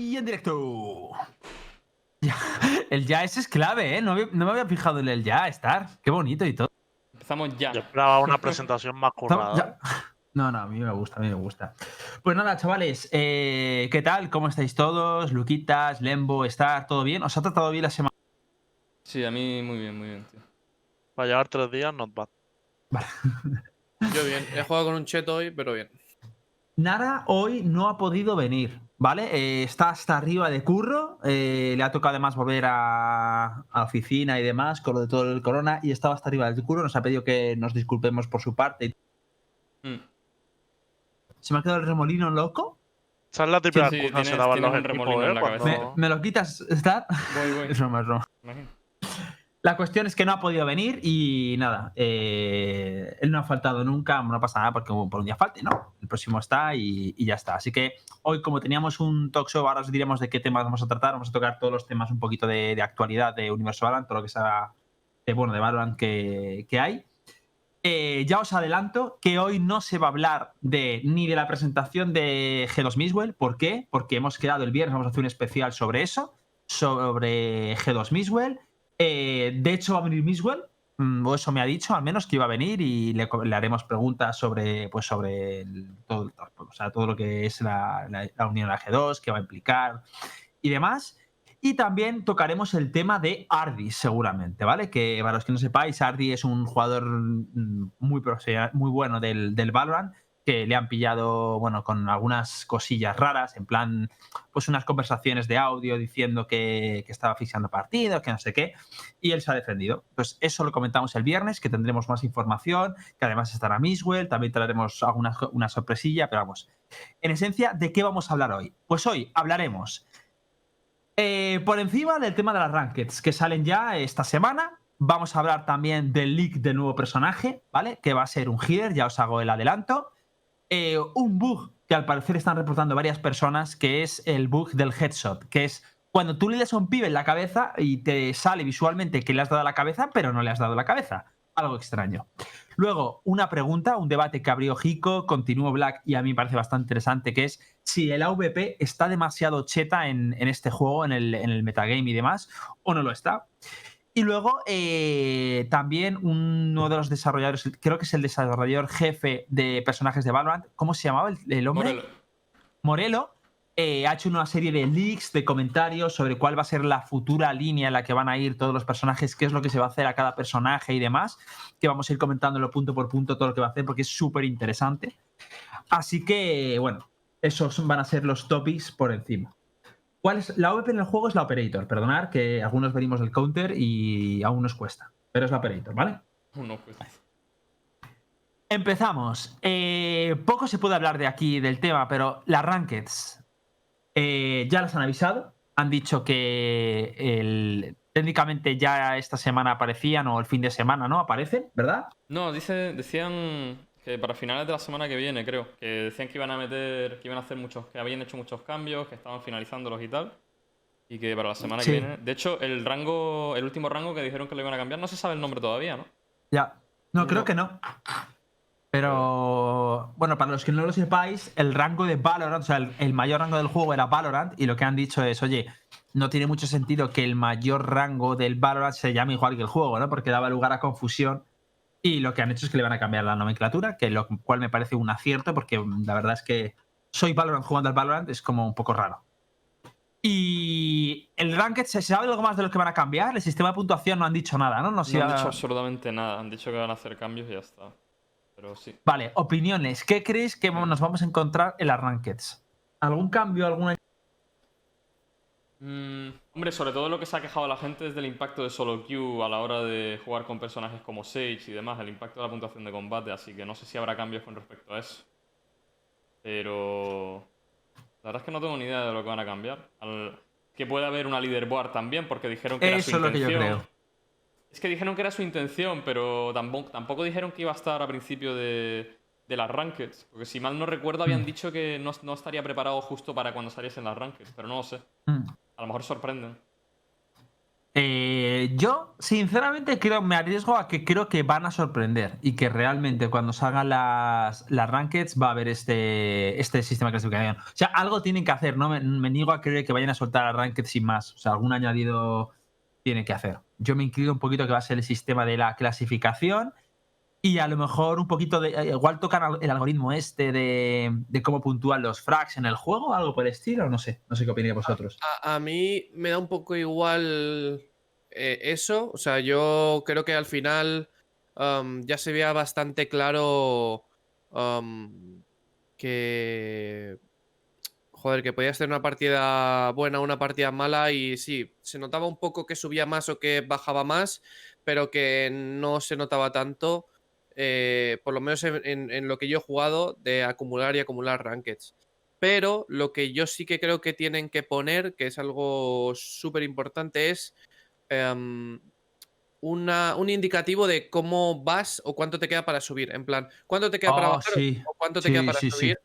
Y en directo. Ya, El ya ese es clave, ¿eh? No, había- no me había fijado en el ya, estar. Qué bonito y todo. Empezamos ya. Yo esperaba una presentación más currada. No, no, a mí me gusta, a mí me gusta. Pues nada, chavales, eh, ¿qué tal? ¿Cómo estáis todos? Luquitas, Lembo, Star, ¿todo bien? ¿Os ha tratado bien la semana? Sí, a mí muy bien, muy bien, tío. Para llevar tres días, not bad. Yo bien, he jugado con un cheto hoy, pero bien. Nara hoy no ha podido venir, ¿vale? Eh, está hasta arriba de curro, eh, le ha tocado además volver a, a oficina y demás con lo de todo el corona y estaba hasta arriba del curro, nos ha pedido que nos disculpemos por su parte. Mm. ¿Se me ha quedado el remolino loco? Esa es la típica sí, que se daban los en ¿eh? la cabeza. ¿Me, me lo quitas, Star? Voy, voy. Es broma, es broma. La cuestión es que no ha podido venir y nada, eh, él no ha faltado nunca, no pasa nada porque por un día falte, ¿no? El próximo está y, ya está. Así que hoy, como teníamos un talk show, ahora os diremos de qué temas vamos a tratar. Vamos a tocar todos los temas un poquito de, actualidad de Universo Valorant, todo lo que sea de, bueno, de Valorant que, que hay. Eh, ya os adelanto que hoy no se va a hablar de, ni de la presentación de G2 Miswell. ¿Por qué? Porque hemos quedado el viernes, vamos a hacer un especial sobre eso, sobre G2 Miswell. Eh, de hecho, va a venir Miswell, mm, o eso me ha dicho, al menos que iba a venir y le, haremos preguntas sobre, pues sobre todo, o sea, todo lo que es la, unión a la G2, qué va a implicar y demás. Y también tocaremos el tema de Ardi, seguramente, ¿vale? Que para los que no sepáis, Ardi es un jugador mm, muy, muy bueno del, del Valorant, que le han pillado, bueno, con algunas cosillas raras, en plan, pues unas conversaciones de audio diciendo que, que estaba asfixiando partidos, que no sé qué, y él se ha defendido. Pues eso lo comentamos el viernes, que tendremos más información, que además estará Miswell, también traeremos alguna una sorpresilla, pero vamos. En esencia, ¿de qué vamos a hablar hoy? Pues hoy hablaremos eh, por encima del tema de las rankeds que salen ya esta semana. Vamos a hablar también del leak del nuevo personaje, ¿vale? Que va a ser un healer, ya os hago el adelanto. Eh, un bug que al parecer están reportando varias personas, que es el bug del headshot, que es cuando tú le das a un pibe en la cabeza y te sale visualmente que le has dado la cabeza, pero no le has dado la cabeza. Algo extraño. Luego, una pregunta, un debate que abrió Hiko, continuó Black y a mí me parece bastante interesante, que es si el AVP está demasiado cheta en, este juego, en el metagame y demás, o no lo está. Y luego eh, también uno de los desarrolladores, creo que es el desarrollador jefe de personajes de Valorant, ¿cómo se llamaba el, el hombre? Morelo. Morelo eh, ha hecho una serie de leaks, de comentarios sobre cuál va a ser la futura línea en la que van a ir todos los personajes, qué es lo que se va a hacer a cada personaje y demás, que vamos a ir comentándolo punto por punto todo lo que va a hacer porque es súper interesante. Así que, bueno, esos van a ser los topics por encima. ¿Cuál es? La OP en el juego es la Operator, perdonad que algunos venimos del counter y aún nos cuesta, pero es la Operator, ¿vale? Uno, pues. Empezamos. Eh, poco se puede hablar de aquí del tema, pero las Rankeds eh, ya las han avisado. Han dicho que el- técnicamente ya esta semana aparecían o el fin de semana, ¿no? Aparecen, ¿verdad? No, dice, decían que para finales de la semana que viene, creo. Que decían que iban a meter, que iban a hacer muchos, que habían hecho muchos cambios, que estaban finalizándolos y tal. Y que para la semana Sí. que viene. De hecho, el rango, el último rango que dijeron que lo iban a cambiar, no se sabe el nombre todavía, ¿no? Ya. No, No. creo que no. Pero, bueno, para los que no lo sepáis, el rango de Valorant, o sea, el, el mayor rango del juego era Valorant, y lo que han dicho es, oye, no tiene mucho sentido que el mayor rango del Valorant se llame igual que el juego, ¿no? Porque daba lugar a confusión. Y lo que han hecho es que le van a cambiar la nomenclatura, que lo cual me parece un acierto, porque la verdad es que soy Valorant jugando al Valorant, es como un poco raro. Y el Ranked, ¿se sabe algo más de lo que van a cambiar? El sistema de puntuación no han dicho nada, ¿no? No, han ha- dicho absolutamente nada. Han dicho que van a hacer cambios y ya está. Pero sí. Vale, opiniones. ¿Qué creéis que nos vamos a encontrar en las Rankeds? ¿Algún cambio, alguna Mm, hombre, sobre todo lo que se ha quejado la gente es del impacto de solo queue a la hora de jugar con personajes como Sage y demás, el impacto de la puntuación de combate, así que no sé si habrá cambios con respecto a eso. Pero la verdad es que no tengo ni idea de lo que van a cambiar. Al- Que puede haber una leaderboard también, porque dijeron que era Eso su es lo que yo intención. creo. Es que dijeron que era su intención, pero tampoco, tampoco dijeron que iba a estar a principio de, de las rankeds. Porque si mal no recuerdo, Mm. habían dicho que no, no estaría preparado justo para cuando saliesen las rankeds, pero no lo sé. Mm. A lo mejor sorprenden. Eh, yo, sinceramente, creo, me arriesgo a que creo que van a sorprender y que realmente cuando salgan las, las rankeds va a haber este, este sistema de clasificación. O sea, algo tienen que hacer, ¿no? Me, niego a creer que vayan a soltar las rankeds sin más. O sea, algún añadido tienen que hacer. Yo me inclino un poquito que va a ser el sistema de la clasificación y a lo mejor un poquito de. eh, Igual tocan el algoritmo este de, de cómo puntúan los frags en el juego, algo por el estilo, no sé. No sé qué opináis vosotros. A, mí me da un poco igual eh, eso. O sea, yo creo que al final am, ya se veía bastante claro am, que. Joder, que podía ser una partida buena, una partida mala. Y sí, se notaba un poco que subía más o que bajaba más, pero que no se notaba tanto. Eh, por lo menos en, en- en lo que yo he jugado, de acumular y acumular rankeds. Pero lo que yo sí que creo que tienen que poner, que es algo súper importante, es em, una- un indicativo de cómo vas o cuánto te queda para subir. En plan, ¿cuánto te queda para Oh, bajar sí. o cuánto te Sí, queda para sí, subir?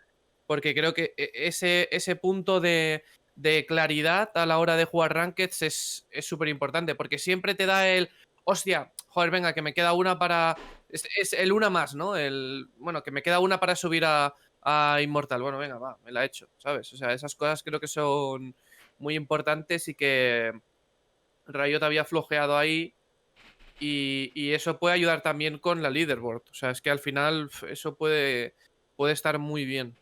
Porque creo que e- ese, ese punto de, de claridad a la hora de jugar Rankeds es es súper importante. Porque siempre te da el, hostia, joder, venga, que me queda una para... Es, el una más, ¿no? El, bueno, que me queda una para subir a, a Inmortal. Bueno, venga, va, me la he hecho, ¿sabes? O sea, esas cosas creo que son muy importantes y que Riot había flojeado ahí. Y, y eso puede ayudar también con la leaderboard. O sea, es que al final eso puede, puede estar muy bien.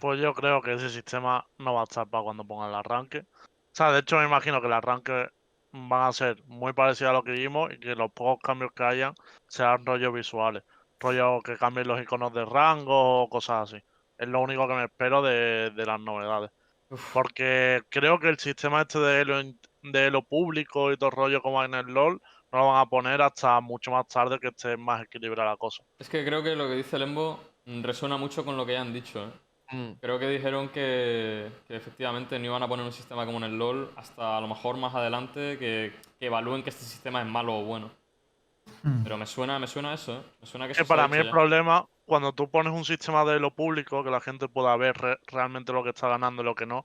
Pues yo creo que ese sistema no va a estar para cuando pongan el arranque. O sea, de hecho me imagino que el arranque van a ser muy parecidos a lo que vimos y que los pocos cambios que hayan serán rollos visuales. Rollo que cambien los iconos de rango o cosas así. Es lo único que me espero de, de las novedades. Uf. Porque creo que el sistema este de lo, de lo público y todo rollo como en el LOL no lo van a poner hasta mucho más tarde que esté más equilibrada la cosa. Es que creo que lo que dice Lembo mm, resuena mucho con lo que ya han dicho. ¿eh? Mm. Creo que dijeron que, que efectivamente no iban a poner un sistema como en el LoL hasta a lo mejor más adelante que, que evalúen que este sistema es malo o bueno. Mm. Pero me suena, me suena eso, ¿eh? Me suena que que para mí el ya. problema, cuando tú pones un sistema de lo público, que la gente pueda ver re- realmente lo que está ganando y lo que no,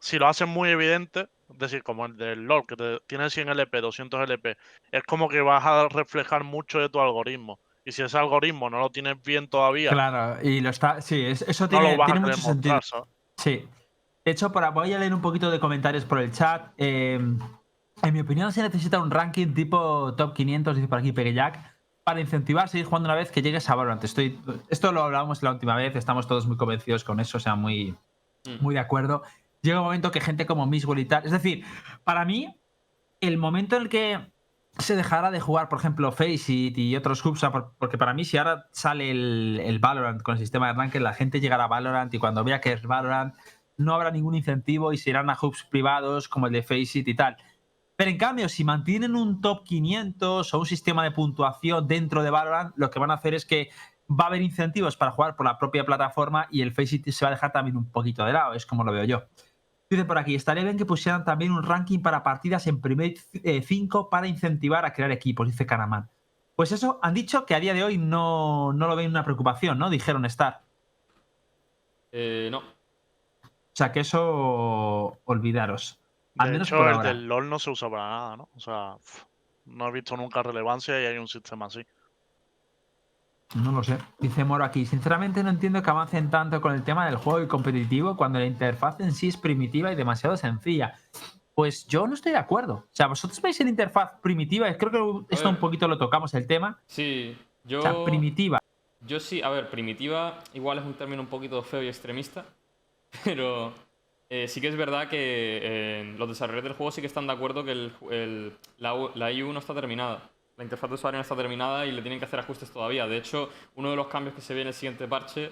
si lo haces muy evidente, es decir, como el del LOL, que te, tiene 100 LP, 200 LP, es como que vas a reflejar mucho de tu algoritmo. Y si ese algoritmo no lo tienes bien todavía, Claro, y lo está. Sí, es- eso no tiene, lo vas a tiene querer mucho sentido. Sí. De hecho, para, voy a leer un poquito de comentarios por el chat. Eh, en mi opinión, se necesita un ranking tipo top 500, dice por aquí Peguejack, para incentivar a seguir jugando una vez que llegues a Valorant. Estoy, esto lo hablábamos la última vez, estamos todos muy convencidos con eso, o sea, muy, Mm. muy de acuerdo. Llega un momento que gente como Miswell y tal. Es decir, para mí, el momento en el que se dejará de jugar, por ejemplo, Faceit y otros hubs, porque para mí, si ahora sale el, el Valorant con el sistema de ranked, la gente llegará a Valorant y cuando vea que es Valorant, no habrá ningún incentivo y se irán a hubs privados como el de Faceit y tal. Pero en cambio, si mantienen un top 500 o un sistema de puntuación dentro de Valorant, lo que van a hacer es que va a haber incentivos para jugar por la propia plataforma y el Faceit se va a dejar también un poquito de lado, es como lo veo yo. Dice por aquí, estaría bien que pusieran también un ranking para partidas en primer 5 para incentivar a crear equipos, dice Canaman. Pues eso, han dicho que a día de hoy no, no lo ven una preocupación, ¿no? Dijeron estar. Eh, no. O sea, que eso olvidaros. Al De menos hecho, por el ahora. del LOL no se usa para nada, ¿no? O sea, no he visto nunca relevancia y hay un sistema así. No lo sé. Dice Moro aquí, sinceramente no entiendo que avancen tanto con el tema del juego y competitivo cuando la interfaz en sí es primitiva y demasiado sencilla. Pues yo no estoy de acuerdo. O sea, vosotros veis la interfaz primitiva, creo que esto un poquito lo tocamos el tema. Sí, yo. O sea, primitiva. Yo sí, a ver, primitiva igual es un término un poquito feo y extremista, pero eh, sí que es verdad que eh, los desarrolladores del juego sí que están de acuerdo que el, el- la, U- la IU no está terminada. La interfaz de usuario no está terminada y le tienen que hacer ajustes todavía. De hecho, uno de los cambios que se ve en el siguiente parche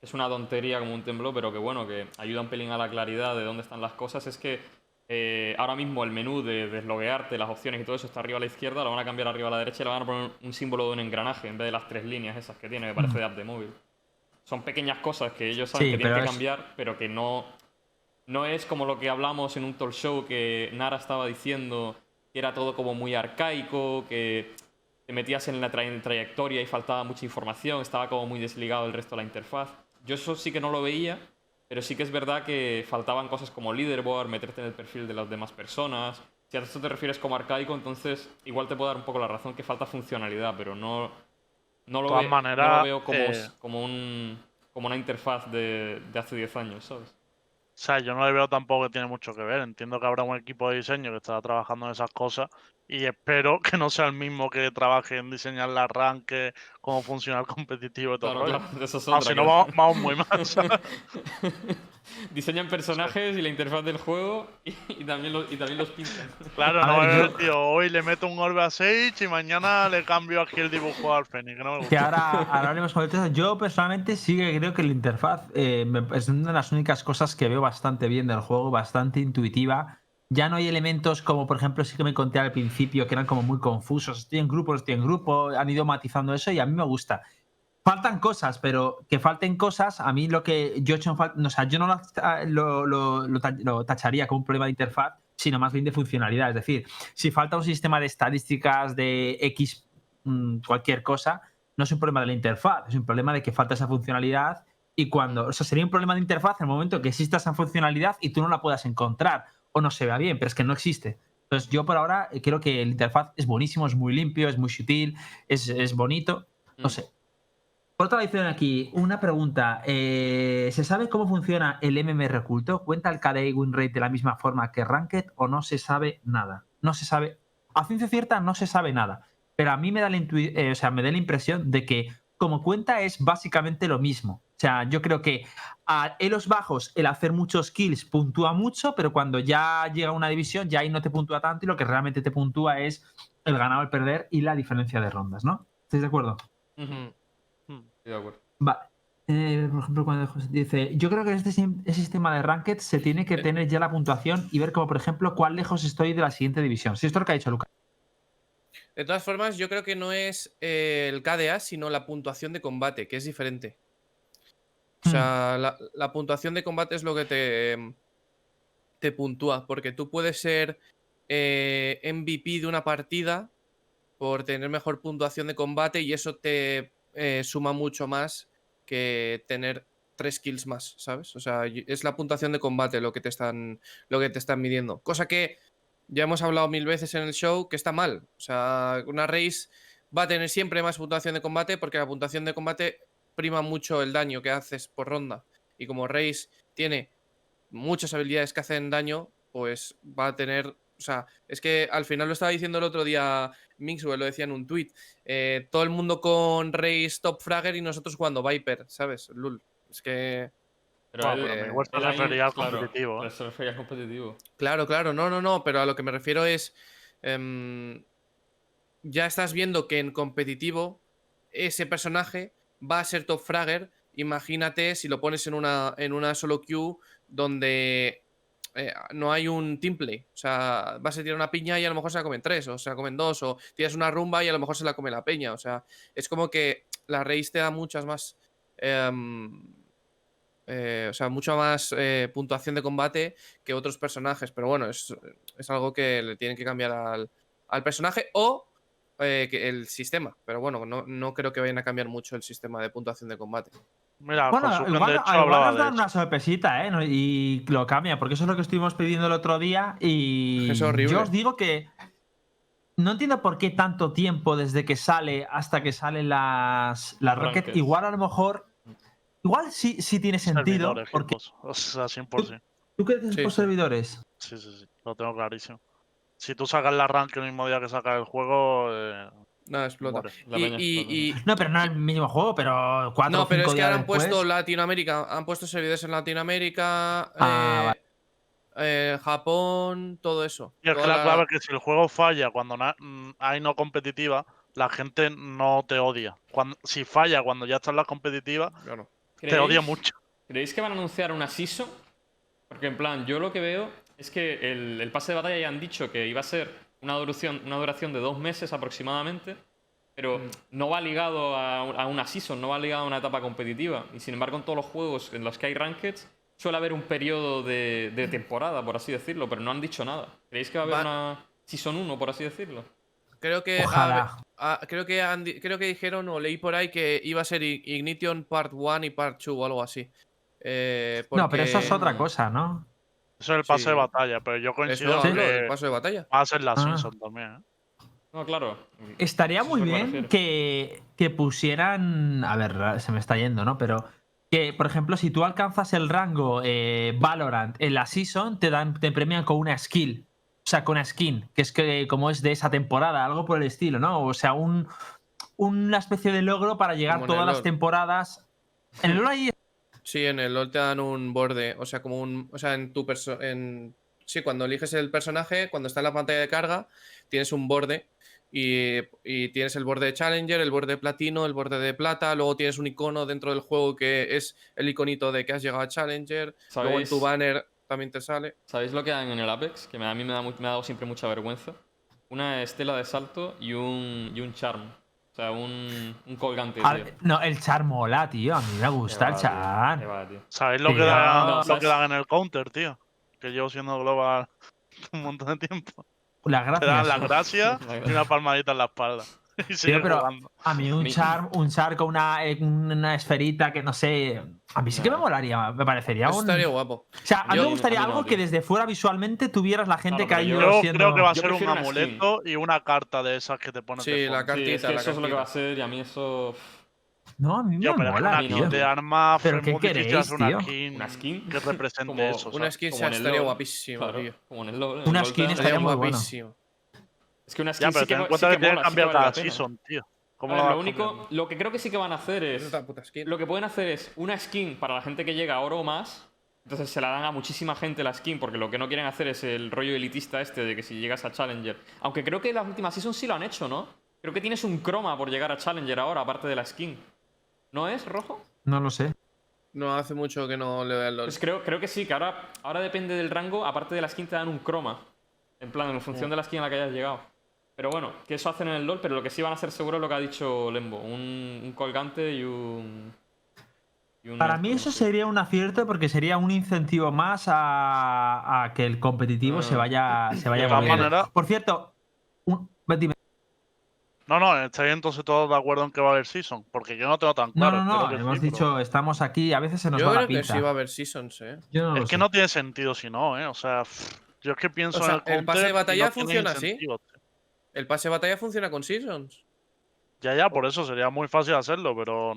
es una tontería como un temblor, pero que bueno, que ayuda un pelín a la claridad de dónde están las cosas, es que eh, ahora mismo el menú de desloguearte, las opciones y todo eso está arriba a la izquierda, lo van a cambiar arriba a la derecha y le van a poner un símbolo de un engranaje en vez de las tres líneas esas que tiene, que parece de app de móvil. Son pequeñas cosas que ellos saben Sí, que tienen que es- cambiar, pero que no, no es como lo que hablamos en un talk show que Nara estaba diciendo que era todo como muy arcaico, que te metías en la tra- trayectoria y faltaba mucha información, estaba como muy desligado del resto de la interfaz. Yo eso sí que no lo veía, pero sí que es verdad que faltaban cosas como leaderboard, meterte en el perfil de las demás personas, si a esto te refieres como arcaico, entonces igual te puedo dar un poco la razón que falta funcionalidad, pero no, no, lo, ve- no lo veo como, eh, como, un, como una interfaz de, de hace 10 años, ¿sabes? O sea, yo no le veo tampoco que tiene mucho que ver. Entiendo que habrá un equipo de diseño que estará trabajando en esas cosas y espero que no sea el mismo que trabaje en diseñar la arranque, cómo funciona el competitivo y todo Claro, el rollo. claro, eso es Ah, si no, vamos, vamos muy mal. ¿sabes? Diseñan personajes y la interfaz del juego y, y también, los, y también los pintan. Claro, A no ver, es yo- el tío, hoy le meto un orbe a Sage y mañana le cambio aquí el dibujo al Fenix, que no me Que gusta. ahora, con el. Yo personalmente sí que creo que la interfaz eh, me- es una de las únicas cosas que veo bastante bien del juego, bastante intuitiva. Ya no hay elementos como, por ejemplo, sí que me conté al principio que eran como muy confusos. Estoy en grupo, estoy en grupo. Han ido matizando eso y a mí me gusta. Faltan cosas, pero que falten cosas, a mí lo que yo he hecho en falta, o sea, yo no lo, lo- lo- lo tacharía como un problema de interfaz, sino más bien de funcionalidad. Es decir, si falta un sistema de estadísticas de X mm, cualquier cosa, no es un problema de la interfaz, es un problema de que falta esa funcionalidad y cuando, o sea, sería un problema de interfaz en el momento que exista esa funcionalidad y tú no la puedas encontrar o no se vea bien, pero es que no existe. Entonces yo por ahora eh, creo que el interfaz es buenísimo, es muy limpio, es muy sutil, es, es bonito, no Mm. sé. Por otra edición aquí, una pregunta. eh, ¿Se sabe cómo funciona el MMR oculto? ¿Cuenta el KDA win rate de la misma forma que Ranked o no se sabe nada? No se sabe. A ciencia cierta no se sabe nada. Pero a mí me da la, eh, o sea, me da la impresión de que como cuenta es básicamente lo mismo. O sea, yo creo que a Elos bajos el hacer muchos kills puntúa mucho, pero cuando ya llega una división ya ahí no te puntúa tanto y lo que realmente te puntúa es el ganar o el perder y la diferencia de rondas, ¿no? ¿Estáis de acuerdo? Ujú, Mm. Estoy de acuerdo. Vale. Eh, por ejemplo, cuando José dice, yo creo que este sistema de ranked se tiene que tener ya la puntuación y ver como, por ejemplo, cuán lejos estoy de la siguiente división. Si esto es lo que ha dicho Lucas. De todas formas, yo creo que no es eh, el KDA, sino la puntuación de combate, que es diferente. O sea, la, la puntuación de combate es lo que te, em, te puntúa, porque tú puedes ser eh, MVP de una partida por tener mejor puntuación de combate y eso te eh, suma mucho más que tener tres kills más, ¿sabes? O sea, es la puntuación de combate lo que te están, lo que te están midiendo. Cosa que ya hemos hablado mil veces en el show que está mal. O sea, una race va a tener siempre más puntuación de combate porque la puntuación de combate prima mucho el daño que haces por ronda. Y como race tiene muchas habilidades que hacen daño, pues va a tener. O sea, es que al final lo estaba diciendo el otro día Mixwell, lo decía en un tweet. todo el mundo con Race Top Fragger y nosotros jugando Viper, ¿sabes? Lul. Es que. Pero pero eh, refería claro, competitivo. ¿eh? competitivo. Claro, claro, no, no, no, pero a lo que me refiero es. em, ya estás viendo que en competitivo ese personaje va a ser top fragger. Imagínate si lo pones en una, en una solo queue donde eh, no hay un team play. O sea, vas a tirar una piña y a lo mejor se la comen tres, o se la comen dos, o tiras una rumba y a lo mejor se la come la peña. O sea, es como que la raíz te da muchas más. em, eh, o sea, mucha más eh, puntuación de combate que otros personajes. Pero bueno, es, es algo que le tienen que cambiar al, al personaje o eh, que el sistema. Pero bueno, no, no creo que vayan a cambiar mucho el sistema de puntuación de combate. Mira, Bueno, Josuken, igual, de hecho, igual hablaba nos de dan eso. una sorpresita, ¿eh? No- Y lo cambia, porque eso es lo que estuvimos pidiendo el otro día. Y Es horrible. yo os digo que no entiendo por qué tanto tiempo desde que sale hasta que salen las, las Rocket. Igual a lo mejor. Igual sí, sí tiene sentido. Servidores, Porque O sea, 100%. tú crees que es Sí, por sí. servidores. Sí, sí, sí. Lo tengo clarísimo. Si tú sacas la rank el mismo día que sacas el juego, eh, Nada, explota. Y, y- y- No, pero no es el mismo juego, pero cuatro no, o pero cinco es que ahora han después. puesto Latinoamérica, han puesto servidores en Latinoamérica, Ah, eh, eh, Japón, todo eso. Y es que la clave es que si el juego falla cuando mm, hay no competitiva, la gente no te odia. Cuando, si falla cuando ya estás en la competitiva, Claro. te odia ¿Creéis- mucho. ¿Creéis que van a anunciar una season? Porque en plan, yo lo que veo es que el, el pase de batalla ya han dicho que iba a ser una duración, una duración de dos meses aproximadamente, pero Mm. no va ligado a, a una season, no va ligado a una etapa competitiva. Y sin embargo, en todos los juegos en los que hay rankeds suele haber un periodo de, de temporada, por así decirlo, pero no han dicho nada. ¿Creéis que va a haber Va- una season 1, por así decirlo? Creo que, Ojalá. creo, que han di- creo que dijeron o leí por ahí que iba a ser Ignition Part 1 y Part 2 o algo así. Eh, No, pero eso es otra cosa, ¿no? Eso es el pase Sí. de batalla, pero yo coincido hablo, que paso de batalla. va a ser la Ah. Simpson también. ¿eh? No, claro. Estaría muy bien que, que pusieran. A ver, se me está yendo, ¿no? Pero que, por ejemplo, si tú alcanzas el rango eh, Valorant en la Season, te, dan, te premian con una skill. O sea, con una skin, que es que como es de esa temporada, algo por el estilo, ¿no? O sea, un, una especie de logro para llegar Como todas el las temporadas. En el LoL Sí, en el LoL te dan un borde, o sea, como un. O sea, en tu perso en Sí, cuando eliges el personaje, cuando está en la pantalla de carga, tienes un borde. Y, y tienes el borde de Challenger, el borde de platino, el borde de plata. Luego tienes un icono dentro del juego que es el iconito de que has llegado a Challenger. Luego en tu banner también te sale. ¿Sabéis lo que hay en el Apex? Que a mí me, da me ha dado siempre mucha vergüenza. Una estela de salto y un, y un charm. Sea, un, un colgante, A tío. ver, no, el char mola, tío. A mí me gusta el tío, char. va, tío. ¿Sabéis lo que, da- no, lo ¿sabes? que dan en el counter, tío? Que llevo siendo global un montón de tiempo. Las Te dan gracias. las gracias y una palmadita en la espalda. Y sigue pero- jugando. A mí un char, un char con una, eh, una esferita que no sé. A mí sí que me No. molaría, me parecería Eso un. estaría guapo. O sea, a mí Yo- me gustaría a mí no, algo que desde fuera visualmente tuvieras la gente Claro, que ha ido yo Yo siendo. creo que va a ser un amuleto y una carta de esas que te pones Sí, de la fondo. Sí, es cartita, que la eso es lo que va a cartita. ser y a mí eso... No, a mí me Yo, que mola, una tío. skin de arma ¿Pero qué queréis, una tío? skin, ¿Una skin? que represente Como eso. Una skin como estaría LoL. guapísimo, Claro, tío. como en el LoL. en Una skin estaría guapísimo. Es que una skin Ya, pero sí que, ten en cuenta que, mola, que cambiar la season, tío. A ¿Cómo ver, lo único, cambiando? lo que creo que sí que van a hacer es... Menuda puta skin. Lo que pueden hacer es una skin para la gente que llega a oro o más. Entonces se la dan a muchísima gente la skin, porque lo que no quieren hacer es el rollo elitista este de que si llegas a Challenger. Aunque creo que las últimas seasons sí lo han hecho, ¿no? Creo que tienes un croma por llegar a Challenger ahora, aparte de la skin. ¿No es rojo? No lo sé. No hace mucho que no le veo el LoL. Pues creo, creo que sí, que ahora, ahora depende del rango, aparte de la skin te dan un croma. En plan, en función de la skin a la que hayas llegado. Pero bueno, que eso hacen en el LoL, pero lo que sí van a hacer seguro es lo que ha dicho Lembo. Un, un colgante y un... y un Para mí eso sería un acierto porque sería un incentivo más a, a que el competitivo se Ah. vaya, se vaya moviendo. maneras- Por cierto, un- dime. No, no, estáis entonces todos de acuerdo en que va a haber season. Porque yo no tengo tan claro. no, no, que sí, hemos pero- dicho, estamos aquí, a veces se nos Yo va creo la que pinza. sí va a haber seasons, eh. Yo no Es que sé. no tiene sentido si no, ¿eh? O sea, yo es que pienso O sea, en el el pase de batalla no funciona así. tío. El pase de batalla funciona con seasons. Ya, ya, por eso sería muy fácil hacerlo, pero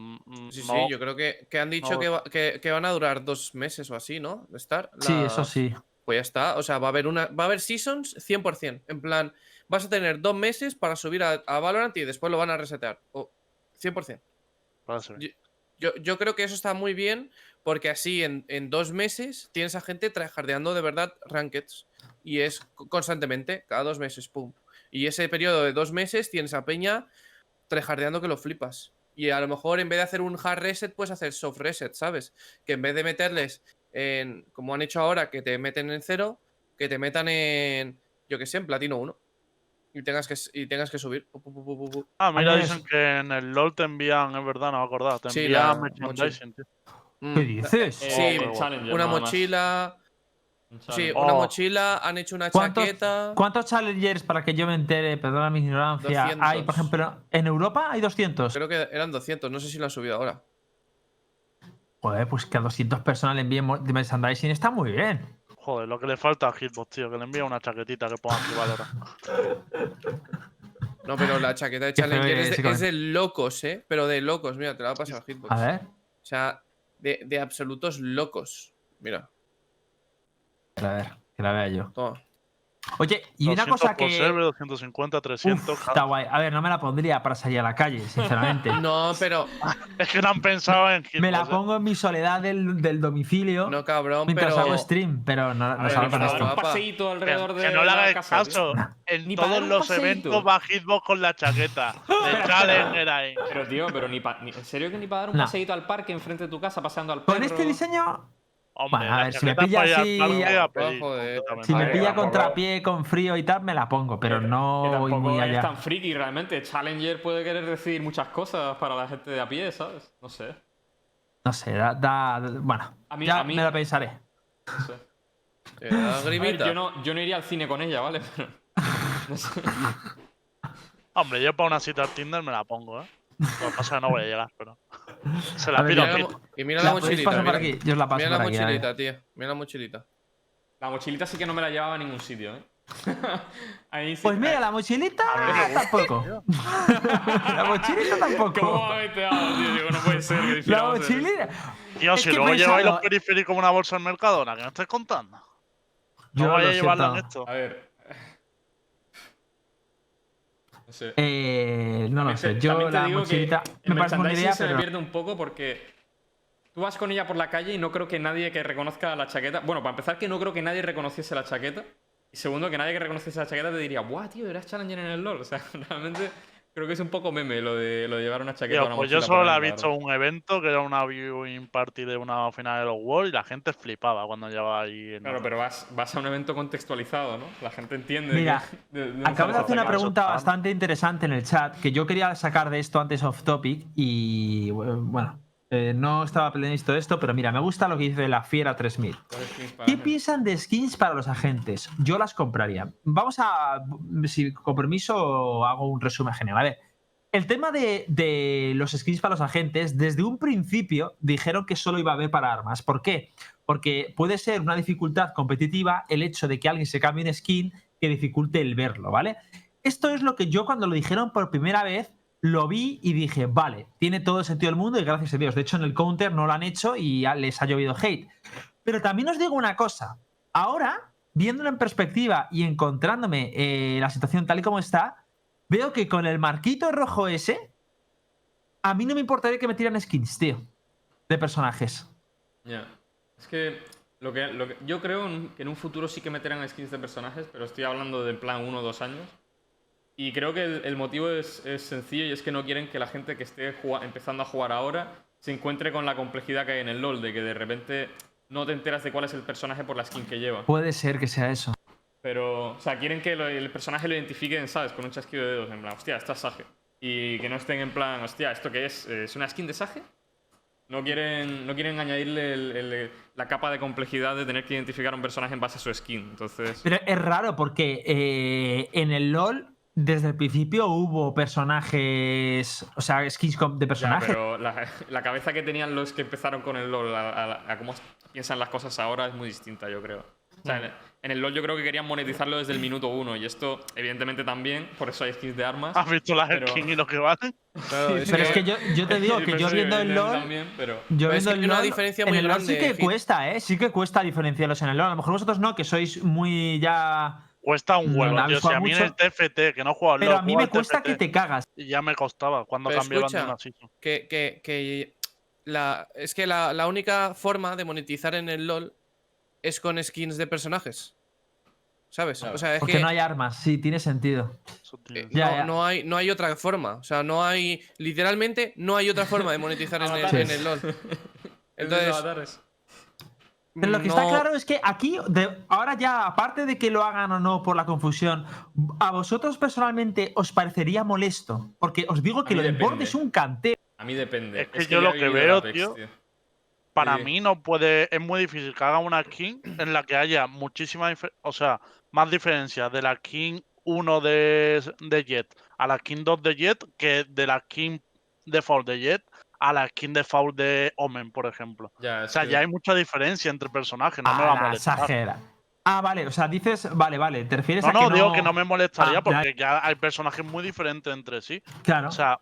Sí, no. sí, yo creo que, que han dicho no. que, va- que- que van a durar dos meses o así, ¿no? De estar. Sí, eso sí. Pues ya está. O sea, va a haber una. Va a haber seasons 100%. En plan, vas a tener dos meses para subir a, a Valorant y después lo van a resetear. O 100%. Parece bien. Yo, yo creo que eso está muy bien porque así en, en dos meses tienes a gente tryhardeando de verdad rankeds. Y es co- constantemente, cada dos meses, pum. Y ese periodo de dos meses tienes a Peña tryhardeando que lo flipas. Y a lo mejor en vez de hacer un hard reset, puedes hacer soft reset, ¿sabes? Que en vez de meterles en, como han hecho ahora, que te meten en cero, que te metan en, yo que sé, en platino 1. Y tengas que, y tengas que subir. Pu, pu, pu. Ah, mira, dicen que en el LOL te envían, es verdad, no me acordaba, te Sí, la merchandising, tío. Mm, ¿Qué dices? Eh, Sí, Challenger, Una mochila. Un Sí, una Oh. mochila, han hecho una ¿Cuántos- chaqueta. ¿Cuántos challengers, para que yo me entere, perdona mi ignorancia, hay, por 200. ejemplo, en Europa hay 200? Creo que eran 200, no sé si lo han subido ahora. Joder, pues que a 200 personas le envíen de merchandising está muy bien. Joder, lo que le falta a Hitbox, tío, que le envíe una chaquetita que ponga aquí valora. No, pero la chaqueta de Challenger de, es de locos, ¿eh? Pero de locos, mira, te la va a pasar a Hitbox. A ver, O sea, de, de absolutos locos. Mira, a ver, que la vea yo. toma. Oye, y una 200 cosa por que. server, 250, 300. Uf, está guay. A ver, no me la pondría para salir a la calle, sinceramente. No, pero. Es que no han pensado en me la pongo en mi soledad del, del domicilio No, cabrón, mientras pero. hago stream, pero no, no salgo para esto. un paseíto Que, alrededor de que no le la tío. caso. En Ni para todos los paseíto. eventos va Hitbox con la chaqueta. De Challenger ahí. Pero tío, pero ni, pa- ¿en serio que ni para dar un No. paseíto al parque enfrente de tu casa paseando al perro? Con este diseño, Hombre, Bueno, a ver, si me pilla así- completamente. si me pilla contrapié con frío y tal, me la pongo, pero no que voy tampoco muy es allá. tan friki realmente. Challenger puede querer decir muchas cosas para la gente de a pie, ¿sabes? No sé. No sé, da, da- bueno, A mí- ya a mí- me la pensaré. No sé. A ver, yo, no, yo no iría al cine con ella, ¿vale? Pero, no sé. Hombre, yo para una cita al Tinder me la pongo, ¿eh? Lo que pasa es que no voy a llegar, pero. Se la A ver, pido a Y mira La mochilita. pasar por Mira, aquí, yo os la paso mira por la aquí. mochilita, tío. Mira la mochilita. La mochilita sí que no me la llevaba a ningún sitio, ¿eh? Ahí sí. Pues mira, la mochilita tampoco. la mochilita tampoco. ¿Cómo me ha metido, tío? Digo, no puede ser. La mochilita. Tío, si luego lleváis los periféricos como una bolsa en Mercadona, ¿qué me estáis contando? Yo No lo a llevarla en esto. A ver. No sé. Eh, no lo También sé. Yo la mochilita me parece merchandising idea, se me pero pierde un poco porque tú vas con ella por la calle y no creo que nadie que reconozca la chaqueta. Bueno, para empezar, que no creo que nadie reconociese la chaqueta. Y segundo, que nadie que reconociese la chaqueta te diría, ¡buah, tío, eras Challenger en el LoL! O sea, realmente creo que es un poco meme lo de, lo de llevar una chaqueta. Tío, una pues yo solo la he visto un evento que era una viewing party de una final de los Worlds y la gente flipaba cuando llevaba ahí. en Claro, el- pero vas, vas a un evento contextualizado, ¿no? La gente entiende. Mira, que- de- de dónde Acabo de sale hacer una pregunta bastante interesante en el chat que yo quería sacar de esto antes off topic y bueno, eh, no estaba previsto esto, pero mira, me gusta lo que dice la Fiera 3000. ¿Cuál es skins para ¿Qué piensan de skins para los agentes? Yo las compraría. Vamos a, si con permiso, hago un resumen general. Ver, el tema de, de los skins para los agentes, desde un principio dijeron que solo iba a haber para armas. ¿Por qué? Porque puede ser una dificultad competitiva el hecho de que alguien se cambie un skin que dificulte el verlo, ¿vale? Esto es lo que yo cuando lo dijeron por primera vez lo vi y dije, vale, tiene todo el sentido del mundo y gracias a Dios. De hecho, en el counter no lo han hecho y les ha llovido hate. Pero también os digo una cosa. Ahora, viéndolo en perspectiva y encontrándome eh, la situación tal y como está, veo que con el marquito rojo ese, a mí no me importaría que me tiran skins, tío, de personajes. Ya. Es que, lo que, lo que- yo creo que en un futuro sí que meterán skins de personajes, pero estoy hablando de plan uno o dos años. Y creo que el, el motivo es, es sencillo y es que no quieren que la gente que esté empezando a jugar ahora se encuentre con la complejidad que hay en el LoL, de que de repente no te enteras de cuál es el personaje por la skin que lleva. Puede ser que sea eso. Pero, o sea, quieren que lo- el personaje lo identifiquen, ¿sabes? Con un chasquido de dedos, en plan, hostia, esto es Sage. Y que no estén en plan, hostia, ¿esto qué es? ¿Es una skin de Sage? No quieren, no quieren añadirle el- el- la capa de complejidad de tener que identificar a un personaje en base a su skin. Entonces, Pero es raro porque eh, en el LOL, desde el principio hubo personajes, o sea, skins de ya, personajes. pero la, la cabeza que tenían los que empezaron con el LoL a, a- a cómo piensan las cosas ahora es muy distinta, yo creo. O sea, en, en el LoL yo creo que querían monetizarlo desde el minuto uno y esto, evidentemente, también, por eso hay skins de armas. ¿Has visto las pero- skins y lo que valen? Claro, es Pero es que yo, yo te digo Sí, que yo sí, viendo el LOL, también, pero... Yo es viendo que el hay una LOL, diferencia en muy el LOL sí que Hit. cuesta, ¿eh? Sí que cuesta diferenciarlos en el LOL. A lo mejor vosotros no, que sois muy ya... Cuesta un No, huevo, no habéis tío. Si a mí en el mucho. TFT, que no al Pero a mí juego me cuesta TFT, que te cagas. Ya me costaba cuando Pero cambiaban escucha, de una season. que, que- que la, es que la, la única forma de monetizar en el LOL es con skins de personajes. ¿Sabes? Claro. O sea, es Porque que no hay armas, sí, tiene sentido. Eh, Ya, no, ya. no hay, no hay otra forma. O sea, no hay. Literalmente, no hay otra forma de monetizar en, el, en el LOL. Entonces. Pero lo que está claro es que aquí, de- ahora ya, aparte de que lo hagan o no por la confusión, ¿a vosotros personalmente os parecería molesto? Porque os digo que lo depende. es un canteo. A mí depende. Es que yo lo que veo, Apex, tío, tío. Para Sí. mí no puede, es muy difícil que hagan una skin en la que haya muchísima, dife- o sea, más diferencia de la skin 1 de, de Jet a la skin 2 de Jet que de la skin default de Jet a la skin default de Omen, por ejemplo. Ya, O sea, que- ya hay mucha diferencia entre personajes, no me va a Ah, la molestar. exagera. Ah, vale, o sea, dices, vale, vale, te refieres No, a que no, no... digo que no me molestaría Ah, porque ya hay personajes muy diferentes entre sí. Claro. O sea,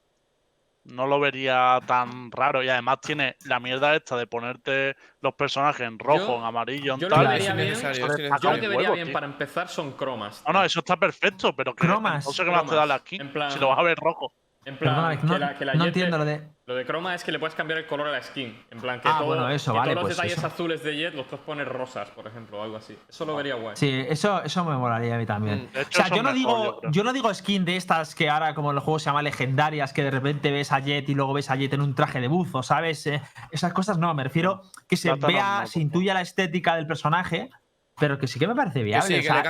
no lo vería tan raro. Y además tiene la mierda esta de ponerte los personajes en rojo, Yo- en amarillo, en yo lo tal. que es vería bien-. Yo lo que vería huevo, bien tío. para empezar son cromas. No, no, eso está perfecto, pero que Cromas. no sé qué más te da la skin. En plan- Si lo vas a ver rojo. En plan, Perdóname, que no, la, que la no entiendo lo de... Lo de croma es que le puedes cambiar el color a la skin. En plan, que, Ah, todo- bueno, eso, que vale, todos los pues detalles eso. azules de Jet los puedes poner rosas, por ejemplo, o algo así. Eso lo vería guay. Sí, eso, eso me molaría a mí también. Mm. O sea, yo no, digo, creo. yo no digo skin de estas que ahora, como el juego se llama legendarias, que de repente ves a Jet y luego ves a Jet en un traje de buzo, ¿sabes? Eh, esas cosas no, me refiero que se vea, no, se intuya la estética del personaje, pero que sí que me parece Que viable. sí, o que sea, le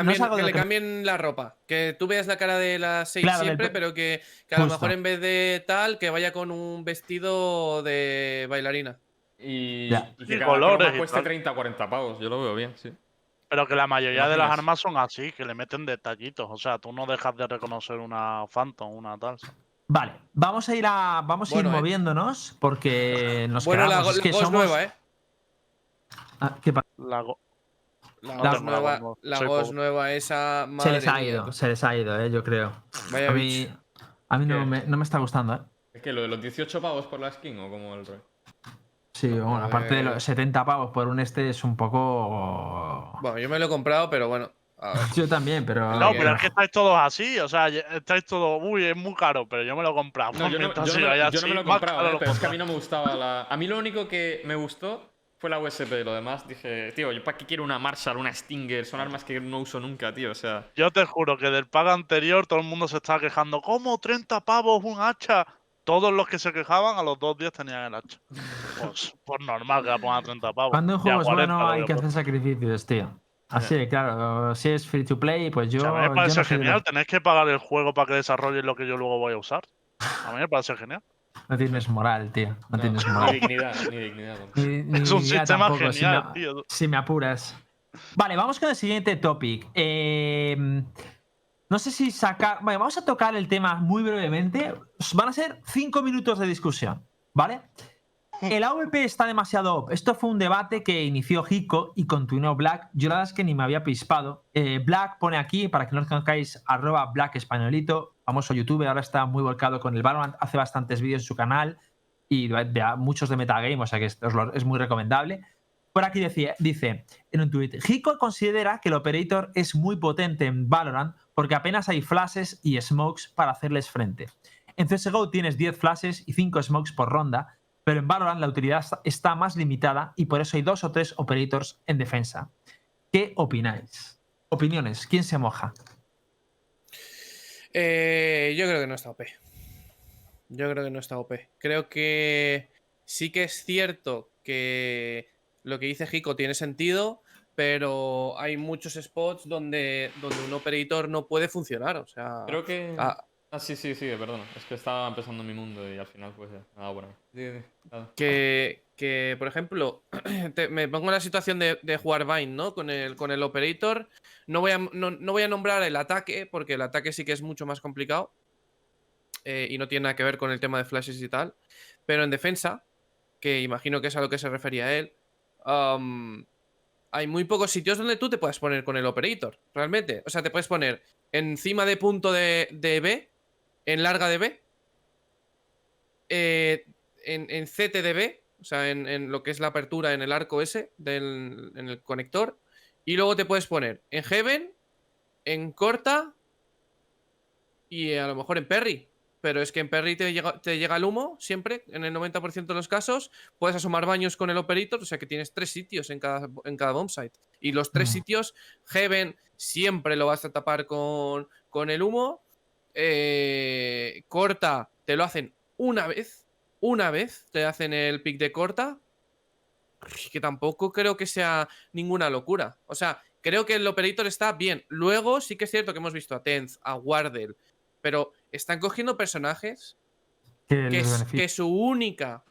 cambien, que le la ropa. Que tú veas la cara de la Claro, del siempre, pe- pero que, que a lo mejor en vez de tal, que vaya con un vestido de bailarina. Y, Ya. y que Y cada colores cueste tal. 30 o 40 pavos. Yo lo veo bien, sí. Pero que la mayoría de las armas son así, que le meten detallitos. O sea, tú no dejas de reconocer una Phantom, una tal. Vale, vamos a ir a, vamos a Bueno, ir eh. moviéndonos porque nos bueno, la, go- es que la somos- nueva, ¿eh? Ah, ¿qué pasa? La go- La la nueva, voz, la soy voz pobre. nueva esa. Se madre les ha ido, se les ha ido, eh, yo creo. Vaya A mí, a mí no, me, no me está gustando, ¿eh? Es que lo de los 18 pavos por la skin o como el rey. Sí, bueno, aparte de los 70 pavos por un este es un poco... Bueno, yo me lo he comprado, pero bueno. a ver. Yo también, pero... No, pero es que estáis todos así, o sea, estáis todos, uy, es muy caro, pero yo me lo he comprado. No, yo no, yo me, ya yo no me así, lo he comprado, eh, pero es que a mí no me gustaba la. A mí lo único que me gustó fue la USP. Lo demás dije, tío, ¿yo para qué quiero una Marshall, una Stinger? Son armas que no uso nunca, tío. O sea, Yo te juro que del pago anterior todo el mundo se estaba quejando. ¿Cómo 30 pavos un hacha? Todos los que se quejaban a los dos días tenían el hacha. Pues, pues normal que la pongan a 30 pavos. Cuando un juego es 40 bueno hay que por- hacer sacrificios, tío. Así, claro, si es free to play, pues yo... O sea, a mí me parece no de genial. los- Tenéis que pagar el juego para que desarrollen lo que yo luego voy a usar. A mí me parece genial. No tienes moral, tío. No, no, tienes ni moral. dignidad, ni dignidad. Ni- ni Es un idea sistema tampoco, si me- tío. Si me apuras. Vale, vamos con el siguiente topic. Eh, no sé si sacar. Vale, vamos a tocar el tema muy brevemente. Van a ser cinco minutos de discusión, ¿vale? El AVP está demasiado up. Esto fue un debate que inició Hiko y continuó Black. Yo la verdad es que ni me había pispado. Eh, Black pone aquí, para que no os conozcáis, arroba Black Españolito, famoso youtuber, ahora está muy volcado con el Valorant, hace bastantes vídeos en su canal y de, muchos de metagame, o sea que es, es muy recomendable. Por aquí decía, dice en un tweet, Hiko considera que el operator es muy potente en Valorant porque apenas hay flashes y smokes para hacerles frente. En CSGO tienes 10 flashes y 5 smokes por ronda, pero en Valorant la utilidad está más limitada y por eso hay dos o tres operators en defensa. ¿Qué opináis? Opiniones, ¿quién se moja? Eh, yo creo que no está OP. Yo creo que no está OP. Creo que sí que es cierto que lo que dice Hiko tiene sentido, pero hay muchos spots donde, donde un operator no puede funcionar. O sea, Creo que. ah, Ah, sí, sí, sí, perdona. Es que estaba empezando mi mundo y al final, pues, ya. nada, bueno. Sí, sí, nada. que, que, por ejemplo, me pongo en la situación de, jugar Vine, ¿no? Con el, con el operator. No voy, a, no, no voy a nombrar el ataque, porque el ataque sí que es mucho más complicado. eh, y no tiene nada que ver con el tema de flashes y tal. Pero en defensa, que imagino que es a lo que se refería él, hay muy pocos sitios donde tú te puedes poner con el operator, realmente. O sea, te puedes poner encima de punto de, de B, en larga de B, eh, en, en CT de B, o sea, en, en lo que es la apertura en el arco ese, del, en el conector, y luego te puedes poner en Heaven, en corta y a lo mejor en Perry. Pero es que en Perry te llega, te llega el humo siempre, en el 90% de los casos. Puedes asomar baños con el operator, o sea que tienes tres sitios en cada, en cada bomb site. Y los tres Mm. sitios, Heaven siempre lo vas a tapar con, con el humo. eh, corta, te lo hacen una vez. Una vez te hacen el pick de corta. Que tampoco creo que sea ninguna locura. O sea, creo que el operator está bien. Luego sí que es cierto que hemos visto a Tenz, a Wardell, pero están cogiendo personajes Que es- su única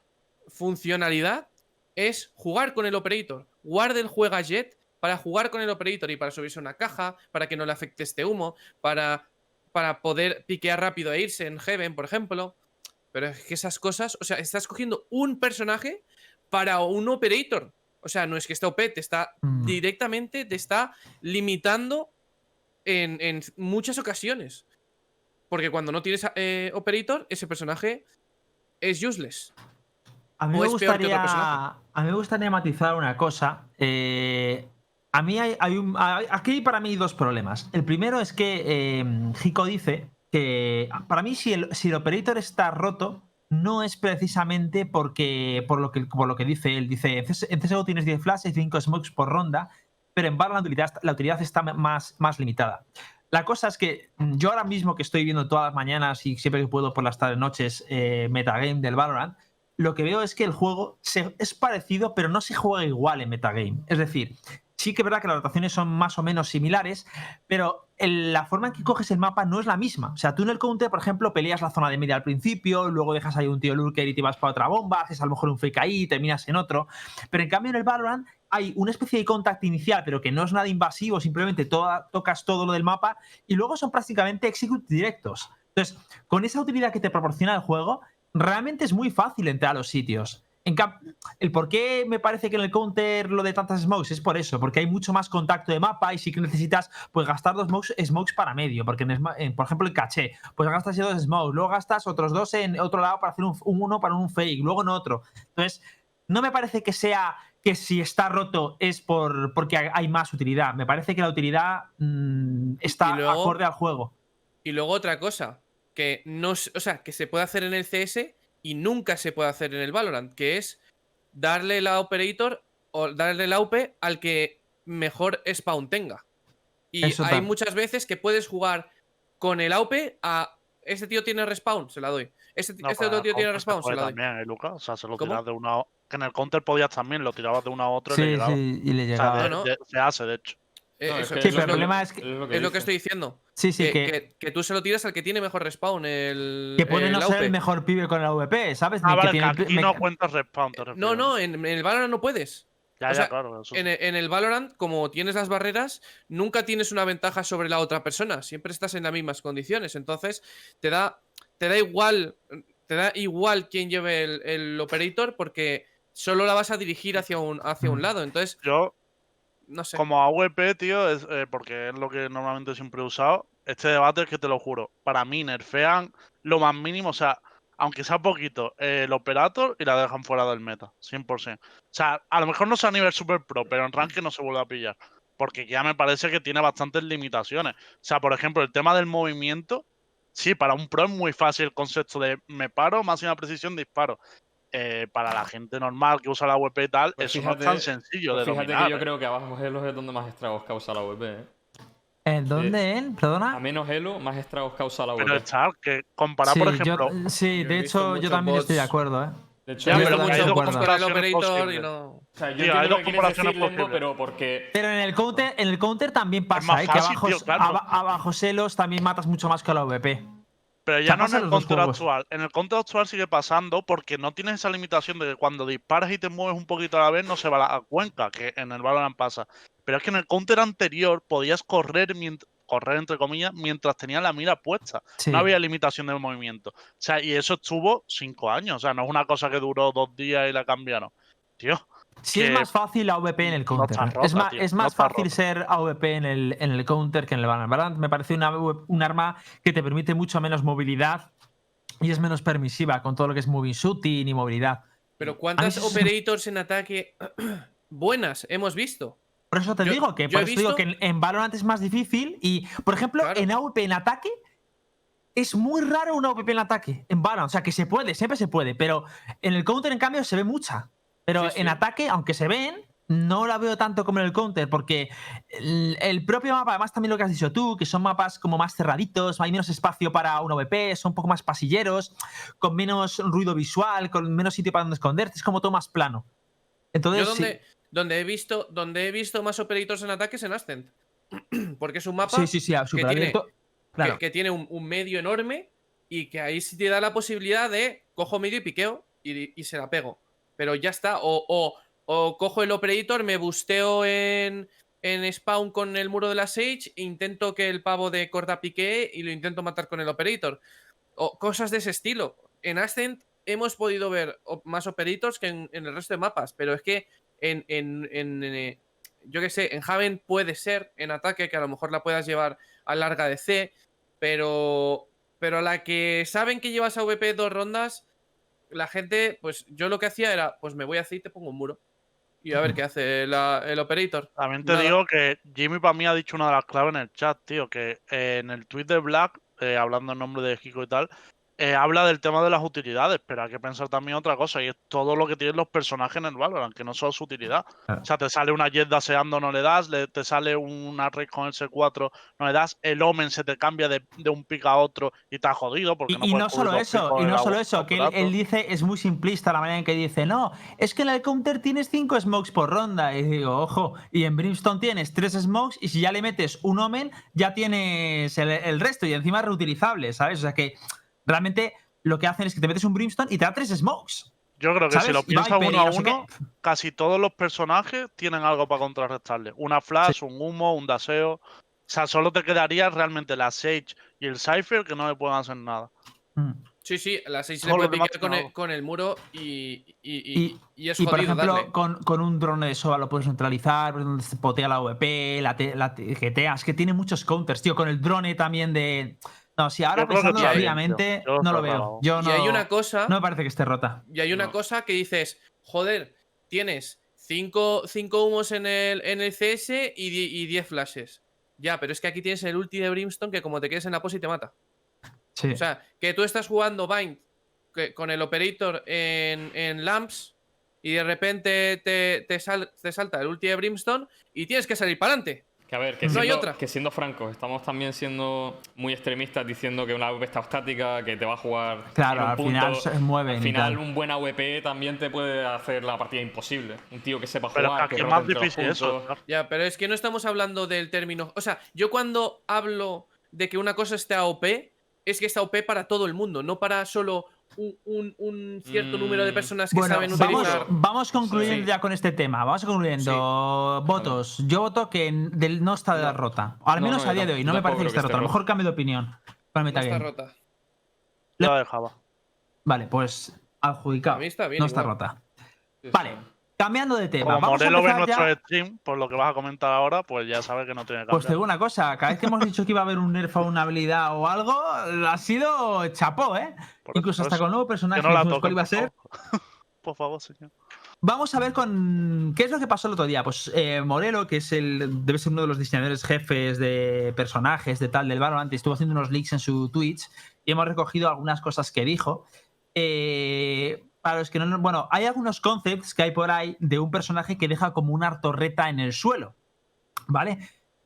funcionalidad es jugar con el operator. Wardell juega Jet para jugar con el operator y para subirse a una caja, para que no le afecte este humo, para, para poder piquear rápido e irse en Heaven, por ejemplo. Pero es que esas cosas, o sea, estás cogiendo un personaje para un operator. O sea, no es que esté OP, te está Mm. directamente, te está limitando en, en muchas ocasiones. Porque cuando no tienes eh, operator, ese personaje es useless. A mí, ¿O me gustaría, a mí me gustaría matizar una cosa. Eh, a mí hay, hay un, hay- aquí hay para mí dos problemas. El primero es que eh, Hiko dice que para mí si el, si operator está roto no es precisamente porque por lo que, por lo que dice él. Dice, en CS en CSGO tienes 10 flashes y 5 smokes por ronda, pero en Valorant la utilidad, la utilidad está más, más limitada. La cosa es que mm, yo ahora mismo que estoy viendo todas las mañanas y siempre que puedo por las tardes noches eh, metagame del Valorant, lo que veo es que el juego se- es parecido, pero no se juega igual en metagame. Es decir, sí que es verdad que las rotaciones son más o menos similares, pero la forma en que coges el mapa no es la misma. O sea, tú en el counter, por ejemplo, peleas la zona de media al principio, luego dejas ahí un tío lurker y te vas para otra bomba, haces a lo mejor un fake ahí, terminas en otro. Pero en cambio en el Valorant hay una especie de contact inicial, pero que no es nada invasivo, simplemente tocas todo lo del mapa y luego son prácticamente execute directos. Entonces, con esa utilidad que te proporciona el juego, realmente es muy fácil entrar a los sitios. En cap- el por qué me parece que en el counter lo de tantas smokes es por eso, porque hay mucho más contacto de mapa y sí que necesitas pues gastar dos smokes, smokes para medio, porque en, por ejemplo el caché, pues gastas ya dos smokes, luego gastas otros dos en otro lado para hacer un, un uno para un fake, luego en otro. Entonces, no me parece que sea que si está roto es por porque hay- más utilidad. Me parece que la utilidad mm, está luego- acorde al juego. Y luego otra cosa, que no, o sea, que se puede hacer en el CS y nunca se puede hacer en el Valorant, que es darle la operator o darle la UP al que mejor spawn tenga. Y Eso hay muchas veces que puedes jugar con el AUP a este tío tiene respawn, se la doy. Este, No, este otro en tío el tiene se respawn, se la doy. también, ¿eh, Luca? O sea, se lo tiras de una a- Que en el counter podías también, lo tirabas de una a otra y le Sí, llegaba. sí, y le O sea, llegaba. de- No, no. de- se hace, de hecho. Eh, No, es que Sí, eso pero es el lo- problema es que, es es lo que estoy diciendo. sí, sí, que, que, que- que tú se lo tiras al que tiene mejor respawn. El, que puede el no ser el mejor pibe con la VP, ¿sabes? Ah, Ni que vale, que tiene el- aquí me- no cuentas respawn, te No, no, en, en el Valorant no puedes. Ya, o ya, sea, claro. eso En el, en el Valorant, como tienes las barreras, nunca tienes una ventaja sobre la otra persona. Siempre estás en las mismas condiciones. Entonces, te da, te da igual. Te da igual quién lleve el, el operator porque solo la vas a dirigir hacia un, hacia un lado. Entonces, Yo, no sé. como AWP, tío, es, eh, porque es lo que normalmente siempre he usado, este debate es que te lo juro, para mí nerfean lo más mínimo, o sea, aunque sea poquito, eh, el operator y la dejan fuera del meta, 100%. O sea, a lo mejor no sea a nivel super pro, pero en ranking no se vuelve a pillar. Porque ya me parece que tiene bastantes limitaciones. O sea, por ejemplo, el tema del movimiento, sí, para un pro es muy fácil el concepto de me paro, máxima precisión, disparo. Eh, para la gente normal que usa la WP y tal, Pues eso no es fíjate- tan sencillo Pues de fíjate dominar. que yo ¿eh? creo que abajo Halo es donde más estragos causa la VP. ¿eh? ¿En dónde, eh? ¿Perdona? A menos Halo, más estragos causa la VP. Pero estar, que comparar, por Sí, yo- ejemplo, sí, de hecho, yo también estoy de acuerdo, ¿eh? De hecho, Ya, Yo he yo pero mucho dos comparaciones operator y posibles. no. O sea, yo Tío, hay dos decir, comparaciones Lembo, posibles. pero porque... Pero en el counter, en el counter también pasa, más ¿eh? que abajo, tío, claro. abajo también matas mucho más que la VP. Pero ya no en el juegos. actual. En el counter actual sigue pasando porque no tienes esa limitación de que cuando disparas y te mueves un poquito a la vez no se va a la cuenca, que en el Valorant pasa. Pero es que en el counter anterior podías correr mient- correr entre comillas mientras tenías la mira puesta. Sí. No había limitación de movimiento. O sea, y eso estuvo cinco años. O sea, no es una cosa que duró dos días y la cambiaron. Tío, Sí, es más fácil AVP en el counter. es tío, es más fácil rota. ser AVP en el, en el counter que en el Valorant. Valorant me parece una, un arma que te permite mucho menos movilidad y es menos permisiva con todo lo que es moving shooting y movilidad. Pero ¿cuántas operators en ataque buenas hemos visto? Por eso te Yo- digo que, por eso digo que en, en Valorant es más difícil y, por ejemplo, Claro. en AVP en ataque es muy raro una AVP en ataque en Valorant. O sea, que se puede, siempre se puede, pero en el counter, en cambio, se ve mucha. Pero Sí, en sí. ataque, aunque se ven, no la veo tanto como en el counter, porque el, el propio mapa, además también lo que has dicho tú, que son mapas como más cerraditos, hay menos espacio para un OVP, son un poco más pasilleros, con menos ruido visual, con menos sitio para donde esconderte, es como todo más plano. Entonces, Yo sí. donde, donde he visto donde he visto más operators en ataque es en Ascent. Porque es un mapa sí, sí, sí, súper tiene- que, que tiene un, un medio enorme y que ahí sí te da la posibilidad de cojo medio y piqueo y, y se la pego. Pero ya está. O, o- cojo el operator, me busteo en, en spawn con el muro de la Sage, intento que el pavo de corta piquee y lo intento matar con el operator. O cosas de ese estilo. En Ascent hemos podido ver más operators que en, el resto de mapas, pero es que en, en- en, eh, yo qué sé, en Haven puede ser en ataque que a lo mejor la puedas llevar a larga de C, pero pero a la que saben que llevas a VP dos rondas, la gente, pues yo lo que hacía era, pues me voy a C y te pongo un muro. Y a ver qué hace la- el operator. También te Nada. digo que Jimmy para mí ha dicho una de las claves en el chat, tío, que eh, en el tweet de Black, eh, hablando en nombre de Kiko y tal, eh, habla del tema de las utilidades, pero hay que pensar también otra cosa, y es todo lo que tienen los personajes en el Valorant, que no solo su utilidad. O sea, te sale una Jet daseando, no le das, le- te sale una Red con el C4, no le das, el Omen se te cambia de, de un pick a otro y te ha jodido. Porque Y, no y no solo eso, y no solo eso, que él dice, es muy simplista la manera en que dice, no, es que en el counter tienes 5 smokes por ronda. Y digo, ojo, y en Brimstone tienes 3 smokes, y si ya le metes un Omen, ya tienes el, el resto, y encima es reutilizable, ¿sabes? O sea que realmente lo que hacen es que te metes un Brimstone y te da 3 smokes. Yo creo que si lo piensas uno a qué. uno, casi todos los personajes tienen algo para contrarrestarle. Una flash, un humo, un daseo. O sea, solo te quedaría realmente la Sage y el Cypher que no le pueden hacer nada. Mm. Sí, Sí, la 6 se Todo le puede picar con el, con el muro y, y, y, Y- y es Y por jodido ejemplo, darle. con, con un drone de SOA lo puedes neutralizar, donde se potea la VP, la, T- la T- GTA, es que tiene muchos counters, tío. Con el drone también de. No, si ahora pensándolo bien, fríamente, no lo veo. no. Yo Y no, hay una cosa. no me parece que esté rota. Y hay una No. cosa que dices, joder, tienes 5 cinco, humos en el, en el CS y 10 y 10 flashes. Ya, pero es que aquí tienes el ulti de Brimstone que como te quedes en la pose te mata. Sí. O sea, que tú estás jugando Bind con el operator en, en Lamps y de repente te, te sal- te salta el ulti de Brimstone y tienes que salir para adelante. Que a ver, que, No hay siendo, otra. que siendo francos, estamos también siendo muy extremistas diciendo que una AWP está estática, que te va a jugar. Claro, en un al punto. final se mueven Al final, un buen AWP también te puede hacer la partida imposible. Un tío que sepa Pero jugar, que es más difícil eso. Ya, pero es que no estamos hablando del término. O sea, yo cuando hablo de que una cosa esté a OP, es que está OP para todo el mundo, no para solo un, un- un cierto número de Mm. personas que Bueno, saben vamos, utilizar. vamos concluyendo Sí. ya con este tema. Vamos concluyendo. Votos. Yo voto que no está de la rota. Al No, menos no, a día de hoy. No me parece que esté rota. A lo mejor cambio de opinión. Para No está metagame. rota. La dejaba. Vale, pues adjudicado. A mí está bien no está rota. Sí, Vale. Cambiando de tema. Como Vamos a Morelo ve ya- nuestro stream, por lo que vas a comentar ahora, pues ya sabes que no tiene que Pues te digo una cosa, cada vez que hemos dicho que iba a haber un nerf o una habilidad o algo, ha sido chapó, ¿eh? Por- Incluso por hasta con nuevo personaje que no la cuál iba a por ser. favor. Por favor, señor. Vamos a ver con qué es lo que pasó el otro día. Pues eh, Morelo, que es el debe ser uno de los diseñadores jefes de personajes de tal del Valorant, estuvo haciendo unos leaks en su Twitch y hemos recogido algunas cosas que dijo. Eh, para los que no, bueno, hay algunos concepts que hay por ahí de un personaje que deja como una torreta en el suelo, ¿vale?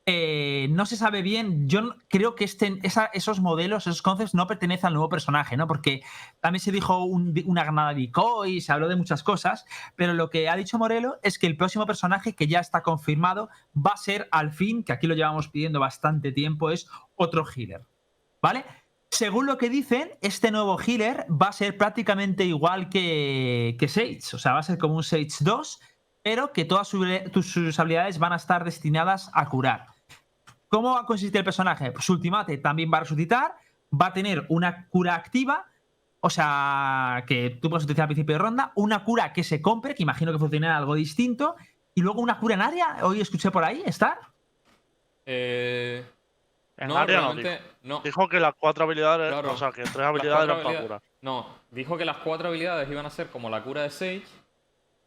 Eh, no se sabe bien. Yo creo que este, esos modelos, esos concepts no pertenecen al nuevo personaje, ¿no? Porque también se dijo un- una granada decoy, se habló de muchas cosas, pero lo que ha dicho Morelo es que el próximo personaje que ya está confirmado va a ser al fin, que aquí lo llevamos pidiendo bastante tiempo, es otro healer, ¿vale? Según lo que dicen, este nuevo healer va a ser prácticamente igual que, Sage, o sea, va a ser como un Sage 2, pero que todas sus habilidades van a estar destinadas a curar. ¿Cómo va a consistir el personaje? Pues su ultimate también va a resucitar, va a tener una cura activa, o sea, que tú puedes utilizar al principio de ronda, una cura que se compre, que imagino que funcionará algo distinto, y luego una cura en área, hoy escuché por ahí, ¿está? Eh, En no, área no. Dijo que las cuatro habilidades, Claro. o sea, que tres habilidades eran para curar. No, dijo que las cuatro habilidades iban a ser como la cura de Sage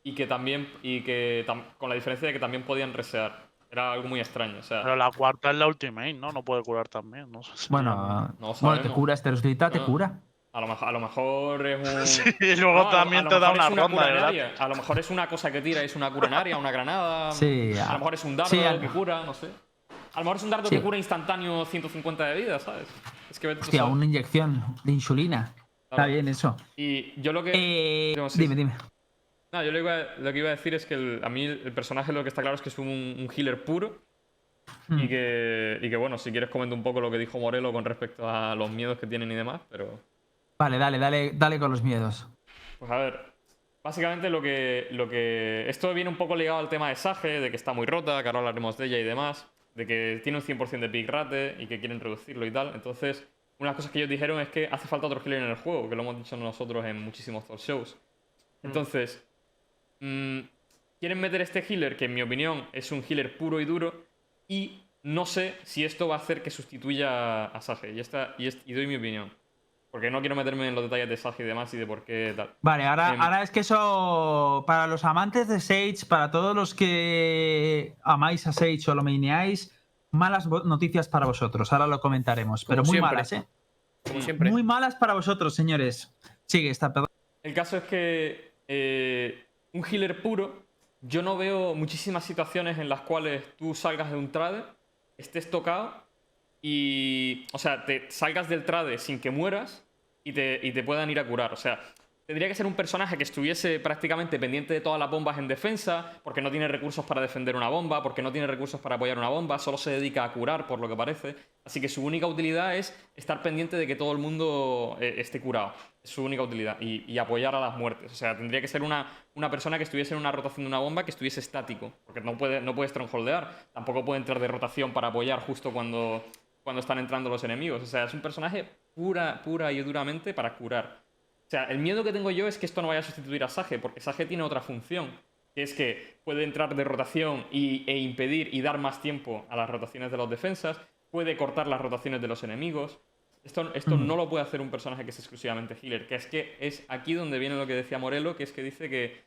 y que también y que tam- con la diferencia de que también podían resear. Era algo muy extraño, o sea, Pero la cuarta es la ultimate, ¿no? No puede curar también, no sé si- Bueno, No bueno te cura, te resucita, te cura. a lo, mejor, a lo mejor es un Sí, y luego No, a lo- también a lo te da una ronda área. A lo mejor es una cosa que tira, es una cura en área, una granada. Sí, a a- lo mejor es un dardo sí, que cura, no sé. A lo mejor es un dardo Sí. que cura instantáneo 150 de vida, ¿sabes? Es que Hostia, una inyección de insulina. Está bien eso. Y yo lo que. Eh, sí, dime, dime. No, yo lo, iba- lo que iba a decir es que el- a mí el, el personaje lo que está claro es que es un, un healer puro. Hmm. Y, que, y que, bueno, si quieres comento un poco lo que dijo Morelo con respecto a los miedos que tienen y demás, pero. Vale, dale, dale, dale con los miedos. Pues a ver, básicamente lo que, lo que... Esto viene un poco ligado al tema de Sage, de que está muy rota, que ahora hablaremos de ella y demás, de que tiene un 100% de pick rate y que quieren reducirlo y tal. Entonces, una de las cosas que ellos dijeron es que hace falta otro healer en el juego, que lo hemos dicho nosotros en muchísimos talk shows. Entonces, mm, quieren meter este healer, que en mi opinión es un healer puro y duro, y no sé si esto va a hacer que sustituya a Sage. Y, esta, y, est- y doy mi opinión. Porque no quiero meterme en los detalles de Sage y demás y de por qué tal. Vale, ahora, Em. ahora es que eso, para los amantes de Sage, para todos los que amáis a Sage o lo maineáis, malas noticias para vosotros. Ahora lo comentaremos, pero muy siempre. malas, ¿eh? Como siempre. Muy malas para vosotros, señores. Sigue, está, perdón. El caso es que eh, un healer puro, yo no veo muchísimas situaciones en las cuales tú salgas de un trade, estés tocado y, o sea, te salgas del trade sin que mueras y te, y te puedan ir a curar. O sea, tendría que ser un personaje que estuviese prácticamente pendiente de todas las bombas en defensa, porque no tiene recursos para defender una bomba, porque no tiene recursos para apoyar una bomba, solo se dedica a curar, por lo que parece. Así que su única utilidad es estar pendiente de que todo el mundo eh, esté curado. Es su única utilidad. Y, y apoyar a las muertes. O sea, tendría que ser una, una persona que estuviese en una rotación de una bomba que estuviese estático. Porque no puede, no puede strongholdear. Tampoco puede entrar de rotación para apoyar justo cuando, cuando están entrando los enemigos. O sea, es un personaje pura, pura y duramente para curar. O sea, el miedo que tengo yo es que esto no vaya a sustituir a Sage, porque Sage tiene otra función, que es que puede entrar de rotación y, e impedir y dar más tiempo a las rotaciones de los defensas, puede cortar las rotaciones de los enemigos. Esto, esto Mm. no lo puede hacer un personaje que es exclusivamente healer, que es que es aquí donde viene lo que decía Morelo, que es que dice que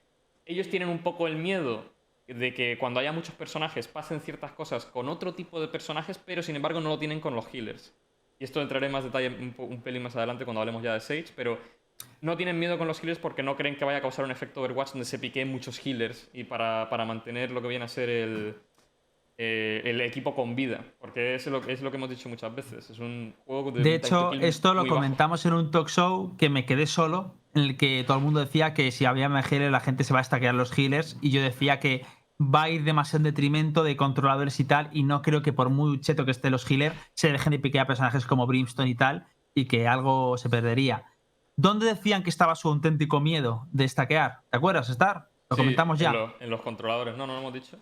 ellos tienen un poco el miedo de que cuando haya muchos personajes pasen ciertas cosas con otro tipo de personajes, pero sin embargo no lo tienen con los healers. Y esto entraré en más detalle un, un pelín más adelante cuando hablemos ya de Sage, pero no tienen miedo con los healers porque no creen que vaya a causar un efecto Overwatch donde se piqueen muchos healers y para, para mantener lo que viene a ser el, eh, el equipo con vida. Porque es lo, es lo que hemos dicho muchas veces. Es un juego de, De hecho, esto lo bajo. comentamos en un talk show que me quedé solo, en el que todo el mundo decía que si había healers la gente se va a stackear los healers, y yo decía que va a ir demasiado en detrimento de controladores y tal, y no creo que por muy cheto que estén los healers, se dejen de piquear personajes como Brimstone y tal, y que algo se perdería. ¿Dónde decían que estaba su auténtico miedo de stackear? ¿Te acuerdas, Star? Lo Sí, comentamos ya. En, lo- en los controladores. No, no lo hemos dicho.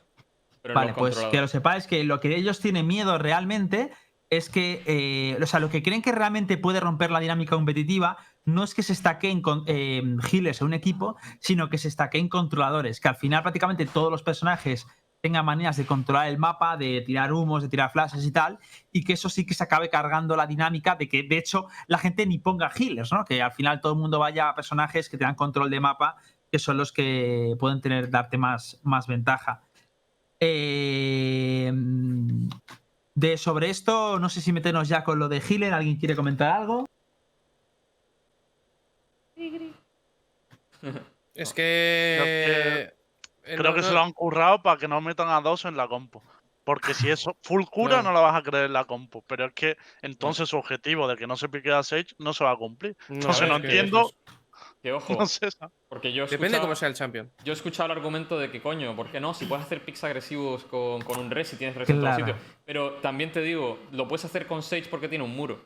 Pero Vale, pues que lo sepáis que lo que ellos tienen miedo realmente es que, eh, o sea, lo que creen que realmente puede romper la dinámica competitiva no es que se con eh, healers en un equipo, sino que se stackeen controladores, que al final prácticamente todos los personajes tengan maneras de controlar el mapa, de tirar humos, de tirar flashes y tal, y que eso sí que se acabe cargando la dinámica de que, de hecho, la gente ni ponga healers, ¿no? Que al final todo el mundo vaya a personajes que tengan control de mapa, que son los que pueden tener, darte más, más ventaja. Eh, de sobre esto, no sé si meternos ya con lo de Healer. ¿Alguien quiere comentar algo? Es que. Creo no- que se no- lo han currado para que no metan a dos en la compu. Porque si eso full cura Claro. no la vas a creer en la compu. Pero es que entonces su objetivo de que no se pique a Sage no se va a cumplir. no, Entonces es no entiendo. Que ojo, No sé. porque yo Depende cómo sea el champion. Yo he escuchado el argumento de que, coño, ¿por qué no? Si puedes hacer picks agresivos con, con un res y tienes res en todo sitio. Pero también te digo, lo puedes hacer con Sage porque tiene un muro.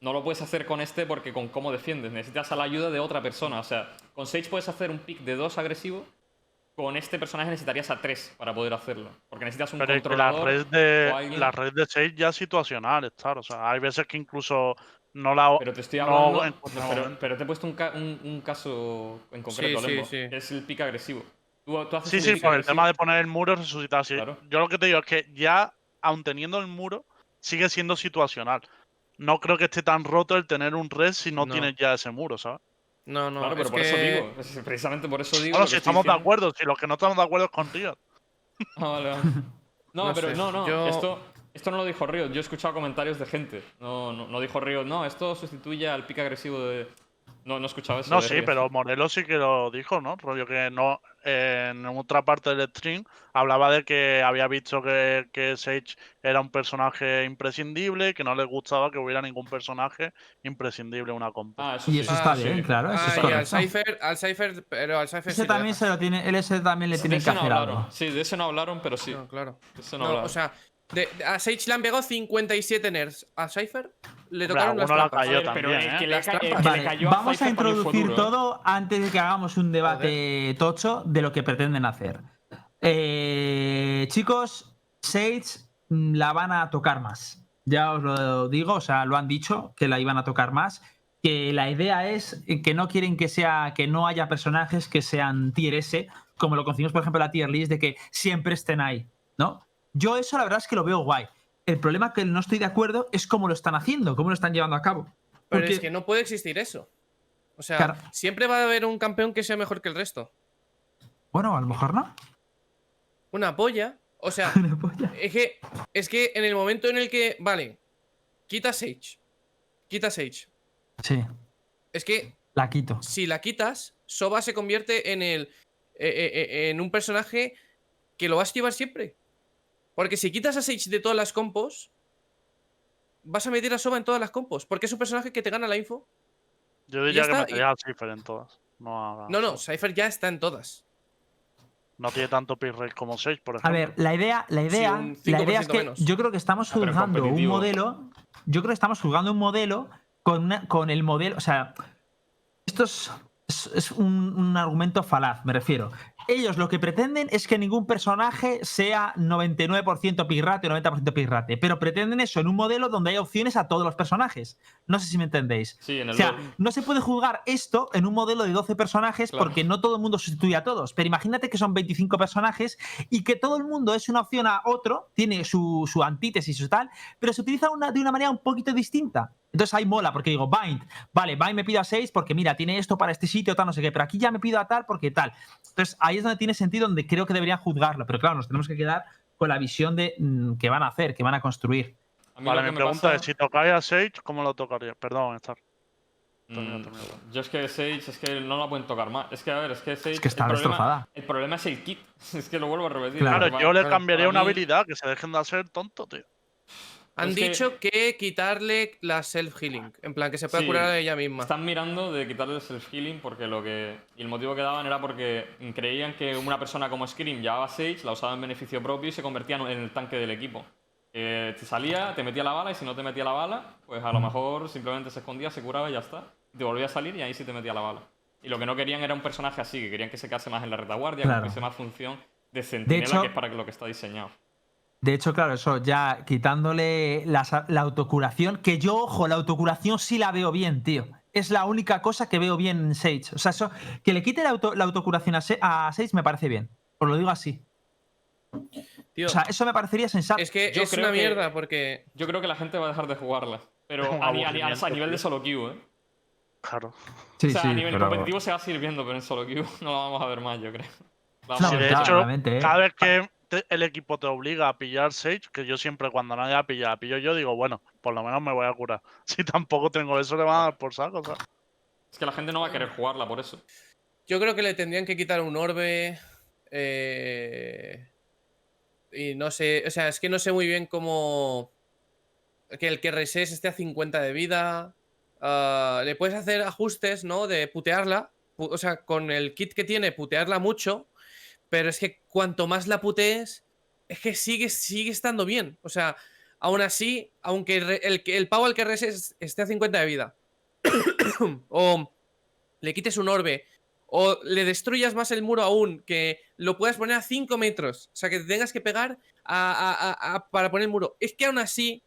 No lo puedes hacer con este porque con cómo defiendes. Necesitas a la ayuda de otra persona. O sea, con Sage puedes hacer un pick de dos agresivo. Con este personaje necesitarías a tres para poder hacerlo. Porque necesitas un Pero es que la controlador. red de alguien- la red de Sage ya es situacional, estar. O sea, hay veces que incluso no la. Pero te estoy no hablando. pero, te he puesto un, ca- un- un caso en concreto, sí, Lembo, sí. que es el pick agresivo. Tú, tú haces Sí, sí, por el tema de poner el muro resucitar. Sí. Claro. Yo lo que te digo es que ya, aun teniendo el muro, sigue siendo situacional. No creo que esté tan roto el tener un res si no, No. tienes ya ese muro, ¿sabes? No, no, Claro, pero es por que... eso digo. es- Precisamente por eso digo. Claro, si estamos de acuerdo, si los que no estamos de acuerdo es con Riot. Ah, vale, vale. No, No pero sé, no, no. yo- Esto, esto no lo dijo Riot. Yo he escuchado comentarios de gente. No, no, no dijo Riot, no, esto sustituye al pick agresivo de. No, no he escuchado eso. No, sí, pero Morelos sí que lo dijo, ¿no? Rollo que no. En otra parte del stream hablaba de que había visto que, que Sage era un personaje imprescindible, que no le gustaba que hubiera ningún personaje imprescindible en una compa. Ah, eso Y sí. eso está sí. bien, claro. Eso Ah, es y al. Cypher, al Cypher, pero al Cypher Ese sí también se lo tiene, él ese también le De tiene que ese no hacer hablaron. algo. Sí, de ese no hablaron, pero sí. No, claro. De ese no, No, hablaron. o sea, de- a Sage le han pegado 57 nerfs. A Cypher le Hombre, tocaron las la trampas. cayó pero también, ¿eh? que le, ca- el le vamos a introducir duro, ¿eh? todo antes de que hagamos un debate tocho de lo que pretenden hacer. Eh, chicos, Sage la van a tocar más. Ya os lo digo, o sea, lo han dicho que la iban a tocar más. Que la idea es que no quieren que sea que no haya personajes que sean tier S, como lo conocimos, por ejemplo, la tier list, de que siempre estén ahí, ¿no? Yo eso la verdad es que lo veo guay. El problema que no estoy de acuerdo es cómo lo están haciendo, cómo lo están llevando a cabo. Pero Porque- es que no puede existir eso. O sea, Claro. siempre va a haber un campeón que sea mejor que el resto. Bueno, a lo mejor no. Una polla. O sea, polla. es que, es que en el momento en el que. Vale, quita Sage. Quita Sage. Sí, Es que la quito. si la quitas, Soba se convierte en el. eh, eh, eh, en un personaje que lo vas a llevar siempre. Porque si quitas a Sage de todas las compos, vas a meter a Soba en todas las compos. Porque es un personaje que te gana la info. Yo diría que metería a Cypher en todas. No, a- No, no, Cypher ya está en todas. no tiene tanto pick rate como Sage, por A ejemplo. ver, la idea, la idea, la idea es 5% que menos. yo creo que estamos Ah, pero juzgando un modelo. Yo creo que estamos juzgando un modelo con, una- con el modelo. O sea, esto es, es- es un, un argumento falaz, me refiero. Ellos lo que pretenden es que ningún personaje sea 99% pigrate o 90% pigrate, pero pretenden eso en un modelo donde hay opciones a todos los personajes. No sé si me entendéis. Sí, en el O sea, no se puede jugar esto en un modelo de 12 personajes Claro. porque no todo el mundo sustituye a todos. Pero imagínate que son 25 personajes y que todo el mundo es una opción a otro, tiene su, su antítesis y su tal, pero se utiliza una- de una manera un poquito distinta. Entonces ahí mola, porque digo, Bind, vale, Bind me pido a 6 porque mira, tiene esto para este sitio, tal, no sé qué, pero aquí ya me pido a tal porque tal. Entonces ahí es donde tiene sentido, donde creo que deberían juzgarlo, pero claro, nos tenemos que quedar con la visión de mm, que van a hacer, que van a construir. A Vale, mi me pregunta pasa- es: si tocáis a Sage, ¿cómo lo tocaría? Perdón, Star. Termina, Mm, yo es que Sage es que no la pueden tocar más. Es que, a ver, es que Sage. Es que está el problema, destrozada. el problema es el kit. Es que lo vuelvo a repetir. Claro. Yo le cambiaría una mí- habilidad que se dejen de hacer tonto, tío. Han Es que- dicho que... quitarle la self-healing. En plan, que se pueda Sí, curar a ella misma. Están mirando de quitarle el self-healing porque lo que. Y el motivo que daban era porque creían que una persona como Scream llevaba Sage, la usaba en beneficio propio y se convertía en el tanque del equipo. Que te salía, te metía la bala y si no te metía la bala, pues a lo mejor simplemente se escondía, se curaba y ya está. Te volvía a salir y ahí sí te metía la bala. Y lo que no querían era un personaje así, que querían que se quedase más en la retaguardia, Claro. que fuese más función de centinela, hecho- que es para lo que está diseñado. De hecho, claro, eso ya quitándole la, la autocuración, que yo, ojo, la autocuración sí la veo bien, tío. Es la única cosa que veo bien en Sage. O sea, eso, que le quite la, auto- la autocuración a, a Sage me parece bien. Os lo digo así. Tío, O sea, eso me parecería sensato. es que yo es creo una que- mierda porque... Yo creo que la gente va a dejar de jugarla. Pero a, a nivel de solo queue, ¿eh? Claro. sí, o sea, sí, a nivel pero- competitivo se va a seguir viendo, pero en solo queue no lo vamos a ver más, yo creo. La Sí, a de hecho, ¿eh? Cada vez que te- el equipo te obliga a pillar Sage, que yo siempre cuando nadie la pilla, la pillo yo, digo, bueno, por lo menos me voy a curar. Si tampoco tengo eso, le van a dar por saco, ¿sabes? Es que la gente no va a querer jugarla por eso. Yo creo que le tendrían que quitar un orbe. eh, y no sé. O sea, es que no sé muy bien cómo. Que el que reses esté a 50 de vida. ah, le puedes hacer ajustes, ¿no? De putearla. pu- O sea, con el kit que tiene, putearla mucho. Pero es que cuanto más la putees, es que sigue, sigue estando bien. O sea, aún así, aunque el, el, pavo al que reses esté a 50 de vida. o le quites un orbe o le destruyas más el muro aún, que lo puedas poner a 5 metros, o sea, que te tengas que pegar a- a- a- a- para poner el muro. Es que aún así,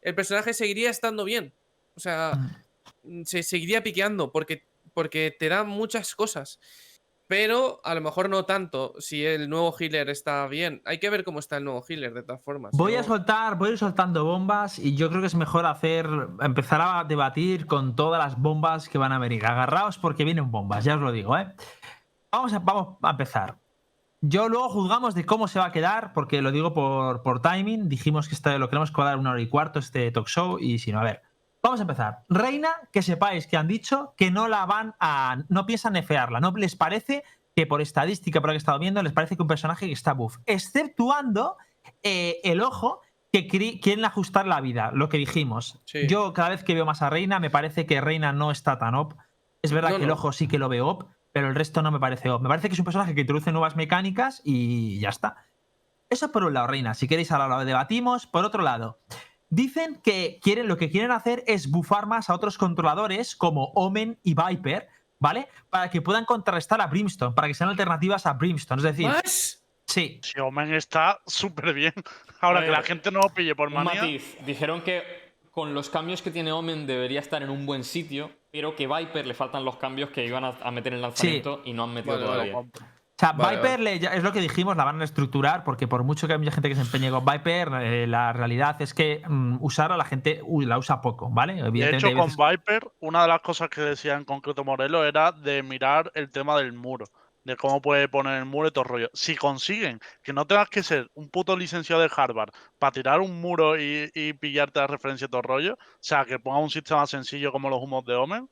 el personaje seguiría estando bien. O sea, Mm. se seguiría piqueando porque, porque te da muchas cosas. Pero a lo mejor no tanto si el nuevo healer está bien. Hay que ver cómo está el nuevo healer, de todas formas. Voy a soltar, voy a ir soltando bombas y yo creo que es mejor hacer, empezar a debatir con todas las bombas que van a venir. Agarraos porque vienen bombas, ya os lo digo, ¿eh? Vamos a, vamos a empezar. Yo luego juzgamos de cómo se va a quedar, porque lo digo por, por timing. Dijimos que este, lo queremos cuadrar una hora y cuarto, este talk show, y si no, a ver. Vamos a empezar. Reina, que sepáis que han dicho que no la van a. no piensan nefearla. No les parece que por estadística, por lo que he estado viendo, les parece que un personaje que está buff. Exceptuando eh, el ojo que quieren ajustar la vida, lo que dijimos. Sí. Yo cada vez que veo más a Reina, me parece que Reina no está tan op. Es verdad No, que el ojo sí que lo veo op, pero el resto no me parece op. Me parece que es un personaje que introduce nuevas mecánicas y ya está. Eso por un lado, Reina. Si queréis ahora lo debatimos. Por otro lado, dicen que quieren, lo que quieren hacer es bufar más a otros controladores como Omen y Viper, ¿vale? Para que puedan contrarrestar a Brimstone, para que sean alternativas a Brimstone. Es decir, ¿Más? sí, Si Omen está súper bien. Ahora que la gente no lo pille por manía. matiz. Dijeron que con los cambios que tiene Omen debería estar en un buen sitio, pero que Viper le faltan los cambios que iban a, meter en el lanzamiento y no han metido Vale, vale. todavía. O sea, Vale, Viper le- ya- es lo que dijimos, la van a estructurar, porque por mucho que haya gente que se empeñe con Viper, eh, la realidad es que mm, usarla la gente uy, la usa poco, ¿vale? De hecho, con Viper, una de las cosas que decía en concreto Morelos era de mirar el tema del muro. De cómo puede poner el muro y todo el rollo. Si consiguen que no tengas que ser un puto licenciado de Harvard para tirar un muro y, y pillarte la referencia y todo el rollo, o sea, que ponga un sistema sencillo como los humos de Omen,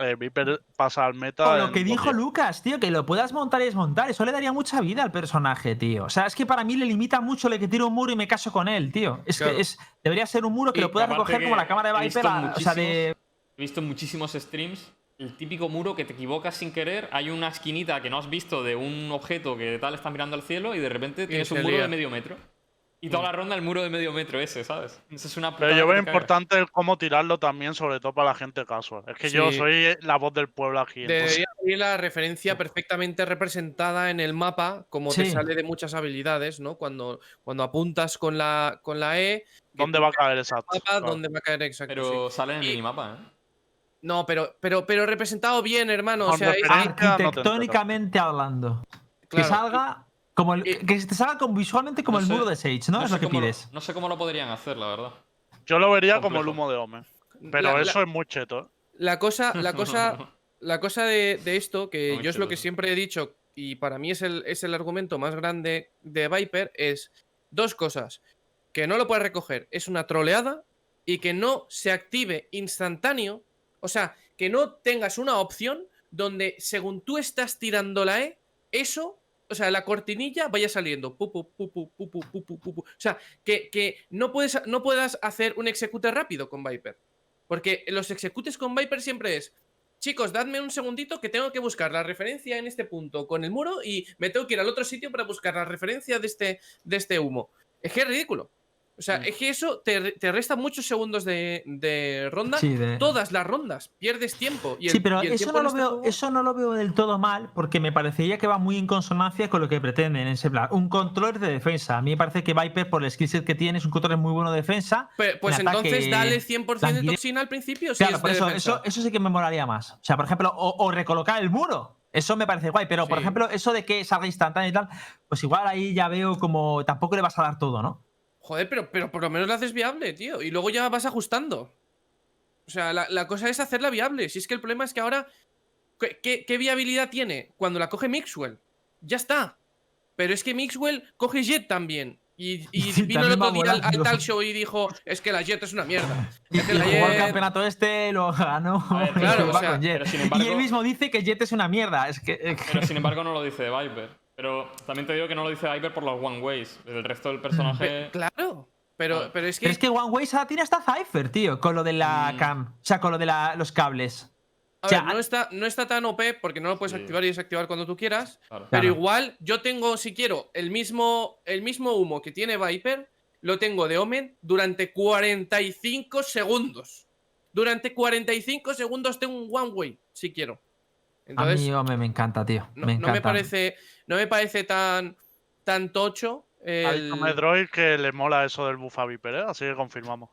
eh, Viper pasa al meta. O lo que dijo. Lucas, tío, que lo puedas montar y desmontar, eso le daría mucha vida al personaje, tío. O sea, es que para mí le limita mucho el que tiro un muro y me caso con él, tío. Es Claro. que es, debería ser un muro que Y lo puedas recoger como la cámara de he Viper. visto a- o sea, de. He visto en muchísimos streams el típico muro que te equivocas sin querer. Hay una esquinita que no has visto de un objeto que tal está mirando al cielo y de repente tienes un muro lía. de medio metro. Y toda la ronda el muro de medio metro ese, ¿sabes? Eso es una Pero yo veo importante el cómo tirarlo también, sobre todo para la gente casual. Es que yo Sí. soy la voz del pueblo aquí. entonces- Debería ir la referencia perfectamente representada en el mapa, como te Sí. sale de muchas habilidades, ¿no? Cuando, cuando apuntas con la, con la E. ¿Dónde va a caer exacto? mapa, Claro. ¿Dónde va a caer exacto? sí. Pero sale en el Y- minimapa, ¿eh? No, pero, pero, pero representado bien, hermano. O sea, es- referencia- no. Arquitectónicamente hablando. Que salga como el, y- que te salga como visualmente como No el sé- muro de Sage, ¿no? No es lo que cómo lo- pides. no sé cómo lo podrían hacer, la verdad. Yo lo vería como el humo de Omen. Pero la- eso es muy cheto. ¿eh? La cosa, la cosa, la cosa de, de esto, que Muy yo es lo que siempre he dicho, y para mí es el, es el argumento más grande de Viper, es dos cosas. Que no lo puedes recoger, es una troleada, y que no se active instantáneo, o sea, que no tengas una opción donde según tú estás tirando la E, eso, o sea, la cortinilla vaya saliendo. Pu, pu, pu, pu, pu, pu, pu, pú, pu. o sea, que, que, no, puedes, no puedas hacer un execute rápido con Viper. Porque los executes con Viper siempre es, chicos, dadme un segundito que tengo que buscar la referencia en este punto con el muro y me tengo que ir al otro sitio para buscar la referencia de este, de este humo. Es que es ridículo. O sea, Mm. es que eso te, te resta muchos segundos de, de ronda. Sí, de- Todas las rondas. Pierdes tiempo. Y el- sí, pero y el eso no, lo este veo, juego- eso no lo veo del todo mal porque me parecería que va muy en consonancia con lo que pretenden en ese plan. Un controller de defensa. A mí me parece que Viper, por el skillset que tiene, es un controller muy bueno de defensa. Pues en ataque, entonces dale 100% de languidez. toxina al principio. Si Claro, es por de eso, eso, eso sí que me molaría más. O sea, por ejemplo, o, o recolocar el muro. Eso me parece guay, pero por ejemplo, eso de que salga instantáneo y tal, pues igual ahí ya veo como tampoco le vas a dar todo, ¿no? Joder, pero, pero por lo menos la haces viable, tío. Y luego ya vas ajustando. O sea, la, la cosa es hacerla viable. Si es que el problema es que ahora. ¿qué, qué, qué viabilidad tiene? Cuando la coge Mixwell. Ya está. Pero es que Mixwell coge Jet también. Y, y Sí, vino el otro día al, al volando. talk show y dijo: Es que la Jet es una mierda. Y, Es que y la jugó el campeonato este, lo ganó. Ver, y claro, va o sea, con Jet. pero sin y embargo- él mismo dice que Jet es una mierda. Es que. es que- Pero sin embargo no lo dice de Viper. Pero también te digo que no lo dice Viper por los One Ways. El resto del personaje. Pe- claro. Pero, pero es que. Pero es que One Way ahora tiene hasta Cypher, tío, con lo de la Mm. cam. O sea, con lo de la- los cables. a o sea, ver, no, está, no está tan OP porque no lo puedes Sí. activar y desactivar cuando tú quieras. Claro. Pero Claro. igual yo tengo, si quiero, el mismo, el mismo humo que tiene Viper, lo tengo de Omen durante 45 segundos. Durante 45 segundos tengo un one way, si quiero. a mí, hombre, me encanta, tío. no, me no encanta. me parece, no me parece tan, tan tocho. Ha el- dicho Medroid que le mola eso del buff a Viper, ¿eh? así que confirmamos.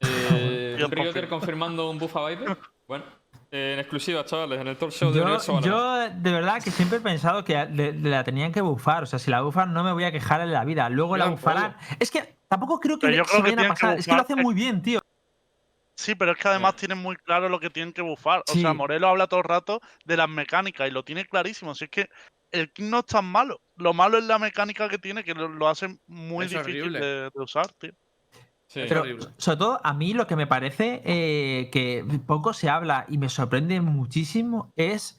Eh, Yo Rioter confirmando un buff a Viper. Bueno, eh, en exclusiva, chavales, en el talk show de Yo, Universo yo, de verdad que siempre he pensado que le- le la tenían que bufar. O sea, si la bufan no me voy a quejar en la vida. Luego la bufarán. Es que tampoco creo que Pero yo se que vayan a que pasar. Es que lo hacen es- muy bien, tío. Sí, pero es que además tienen muy claro lo que tienen que bufar. O Sí. sea, Morelo habla todo el rato de las mecánicas y lo tiene clarísimo. Si es que el kit no es tan malo. Lo malo es la mecánica que tiene, que lo, lo hace muy Es difícil de, de usar, tío. Sí. Es Pero horrible. sobre todo a mí lo que me parece eh, que poco se habla y me sorprende muchísimo es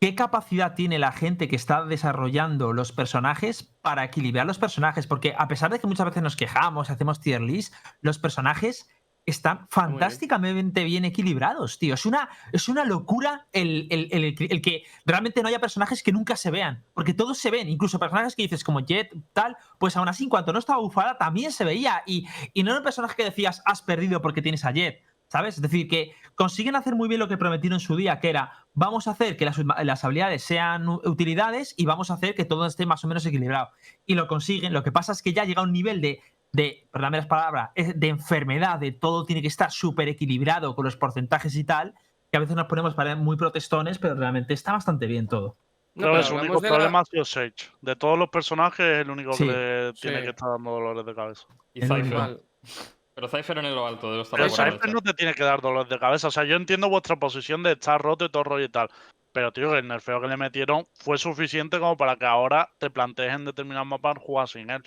qué capacidad tiene la gente que está desarrollando los personajes para equilibrar los personajes. Porque a pesar de que muchas veces nos quejamos, hacemos tier list, los personajes están fantásticamente bien equilibrados, tío. Es una, es una locura el, el- el- el que realmente no haya personajes que nunca se vean. Porque todos se ven, incluso personajes que dices como Jet, tal, pues aún así, en cuanto no estaba bufada, también se veía. Y, y no era un personaje que decías, has perdido porque tienes a Jet. ¿Sabes? Es decir, que consiguen hacer muy bien lo que prometieron en su día, que era, vamos a hacer que las, las habilidades sean utilidades y vamos a hacer que todo esté más o menos equilibrado. Y lo consiguen. Lo que pasa es que ya llega a un nivel de, de perdóname las palabras, de enfermedad, de todo tiene que estar súper equilibrado con los porcentajes y tal, que a veces nos ponemos para muy protestones, pero realmente está bastante bien todo. No, Creo pero que su único problema ha sido Sage. De todos los personajes, es el único Sí. que le tiene que estar dando dolores de cabeza. Y Cypher. Pero Cypher en el alto, de los Pero. Cypher no te tiene que dar dolores de cabeza. O sea, yo entiendo vuestra posición de estar roto y todo rollo y tal. Pero, tío, que el nerfeo que le metieron fue suficiente como para que ahora te plantees en determinados mapas jugar sin él.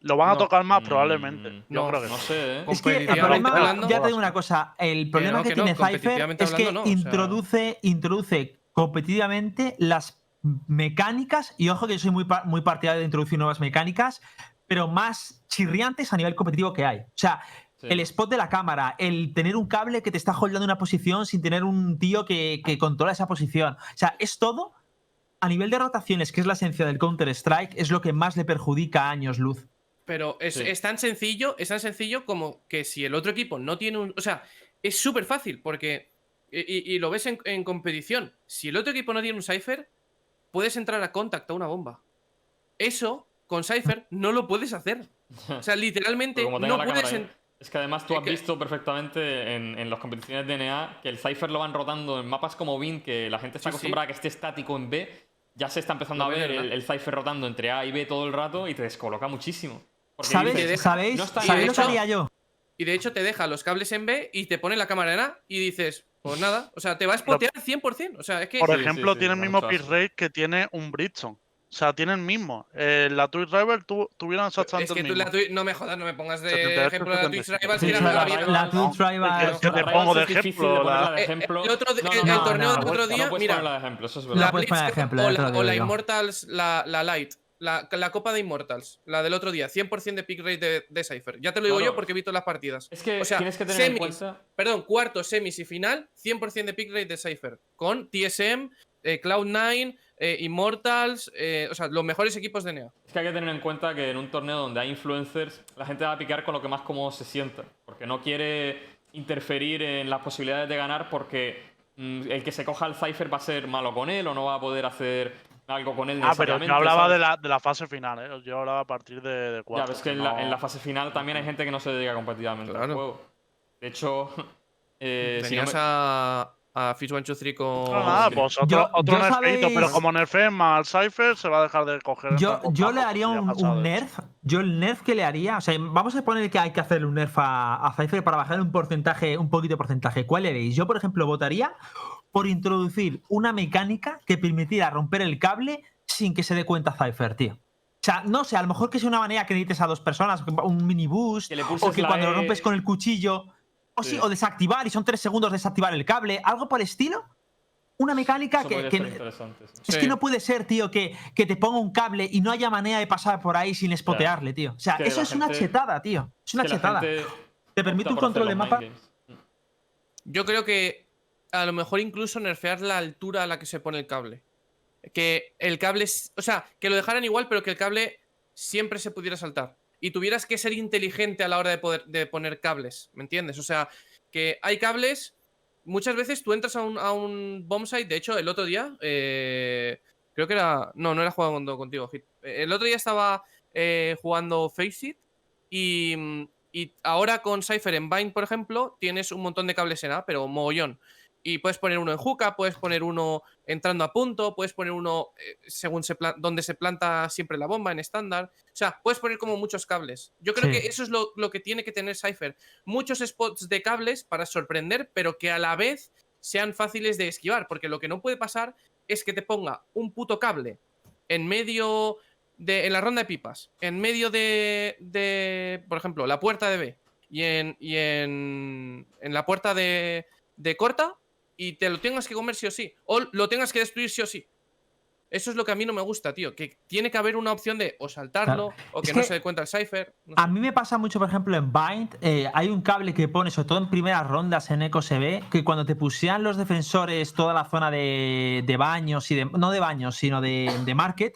Lo van a No. tocar más, Mm, probablemente. Yo no, creo que No sé, ¿eh? Es que el problema, hablando- ya te digo una cosa, el problema no, que, que no, tiene Cypher es que hablando no, o sea- introduce, introduce competitivamente las mecánicas, y ojo que yo soy muy, muy partidario de introducir nuevas mecánicas, pero más chirriantes a nivel competitivo que hay. O sea, Sí. el spot de la cámara, el tener un cable que te está holdando una posición sin tener un tío que, que controla esa posición. O sea, es todo a nivel de rotaciones, que es la esencia del Counter-Strike, es lo que más le perjudica a años luz. Pero es, Sí. es tan sencillo, es tan sencillo como que si el otro equipo no tiene un. O sea, es súper fácil porque. Y, lo ves en, en competición. Si el otro equipo no tiene un Cypher, puedes entrar a contact a una bomba. Eso, con Cypher, no lo puedes hacer. O sea, literalmente no la puedes. en- Es que además tú has que- visto perfectamente en, en las competiciones de NA que el Cypher lo van rotando en mapas como Bin, que la gente está Sí, sí. acostumbrada a que esté estático en B. Ya se está empezando a ver el, el Cypher rotando entre A y B todo el rato y te descoloca muchísimo. Porque ¿Sabéis, ¿sabéis, no está- ¿sabéis lo que hecho- haría yo? Y de hecho te deja los cables en B y te pone la cámara en A y dices, pues nada. O sea, te va a spotear 100%. O sea, es que. Por Sí, ejemplo, sí, tiene el mismo mucho pick rate que tiene un Bridgestone. O sea, tiene el mismo. Eh, la Twitch Rival tu- tuvieron exactamente Es que el tú mismo. la Twitch- no me jodas, no me pongas de 78, ejemplo la Twitch 75. Rivals Sí, una la mierda. Rival- La Twitch No, Rival. es que te La pongo de ejemplo, la- Eh, el otro- No, el- no, el torneo del otro no día, puedes mira. ponerla de ejemplo, eso es La verdad. puedes poner de BlizzCon ejemplo, o te la, digo o la yo. Immortals, la, la Light, la, la Copa de Immortals, la del otro día, 100% de pick rate de, de Cypher. Ya te lo digo yo porque he visto las partidas. Es que O sea, tienes que tener en semis, cuenta. Perdón, cuarto, semis y final, 100% de pick rate de Cypher. Con TSM, eh, Cloud9, eh, Immortals, eh, o sea, los mejores equipos de NEA. Es que hay que tener en cuenta que en un torneo donde hay influencers, la gente va a picar con lo que más cómodo se sienta. Porque no quiere interferir en las posibilidades de ganar porque mm, el que se coja el Cypher va a ser malo con él o no va a poder hacer algo con él Ah, pero yo hablaba ¿sabes? de la, de la fase final, ¿eh? Yo hablaba a partir de, de Ya, ves que en, la, en la fase final también hay gente que no se dedica competitivamente al Claro. juego. De hecho, eh, si no Tenías me- a, a Fish One Two Three con. No, nada, sí. pues otro, Yo- otro yo nerfeito, pero como nerfeen más al Cypher, se va a dejar de coger. Yo, yo le haría un, un nerf. Yo el nerf que le haría. O sea, vamos a poner que hay que hacerle un nerf a, a Cypher para bajar un porcentaje, un poquito de porcentaje. ¿Cuál haréis? Yo, por ejemplo, votaría por introducir una mecánica que permitiera romper el cable sin que se dé cuenta Cypher, tío. O sea, no sé, a lo mejor que sea una manera que necesites a dos personas, un mini boost, Que le o que cuando lo E. rompes con el cuchillo, o, sí, Sí. o desactivar y son tres segundos desactivar el cable, algo por el estilo. Una mecánica eso que, que- es Sí. que no puede ser, tío, que, que te ponga un cable y no haya manera de pasar por ahí sin espotearle, tío. O sea, que eso es una gente- chetada, tío. Es una chetada. Te permite un control de mapa. games. Yo creo que a lo mejor incluso nerfear la altura a la que se pone el cable. Que el cable, o sea, que lo dejaran igual, pero que el cable siempre se pudiera saltar. Y tuvieras que ser inteligente a la hora de poder de poner cables, ¿me entiendes? O sea, que hay cables. Muchas veces tú entras a un, a un bomb site. De hecho, el otro día, eh, creo que era. No, no era jugando contigo, Hit. El otro día estaba eh, jugando Faceit y, y ahora con Cypher en Bind, por ejemplo, tienes un montón de cables en A, pero mogollón. Y puedes poner uno en hookah, puedes poner uno entrando a punto, puedes poner uno eh, según se donde se planta siempre la bomba en estándar. O sea, puedes poner como muchos cables. Yo creo Sí. que eso es lo, lo que tiene que tener Cypher. Muchos spots de cables para sorprender, pero que a la vez sean fáciles de esquivar. Porque lo que no puede pasar es que te ponga un puto cable en medio de. en la ronda de pipas. En medio de. de por ejemplo, la puerta de B. Y en. Y en. en la puerta de. de corta. Y te lo tengas que comer sí o sí. O lo tengas que destruir sí o sí. Eso es lo que a mí no me gusta, tío. Que tiene que haber una opción de o saltarlo, o Es que, no se dé cuenta el no sé. A mí me pasa mucho, por ejemplo, en Bind. eh, hay un cable que pone, sobre todo en primeras rondas en Eco se ve, que cuando te pusieran los defensores toda la zona de, de baños y de. No de baños, sino de, de market.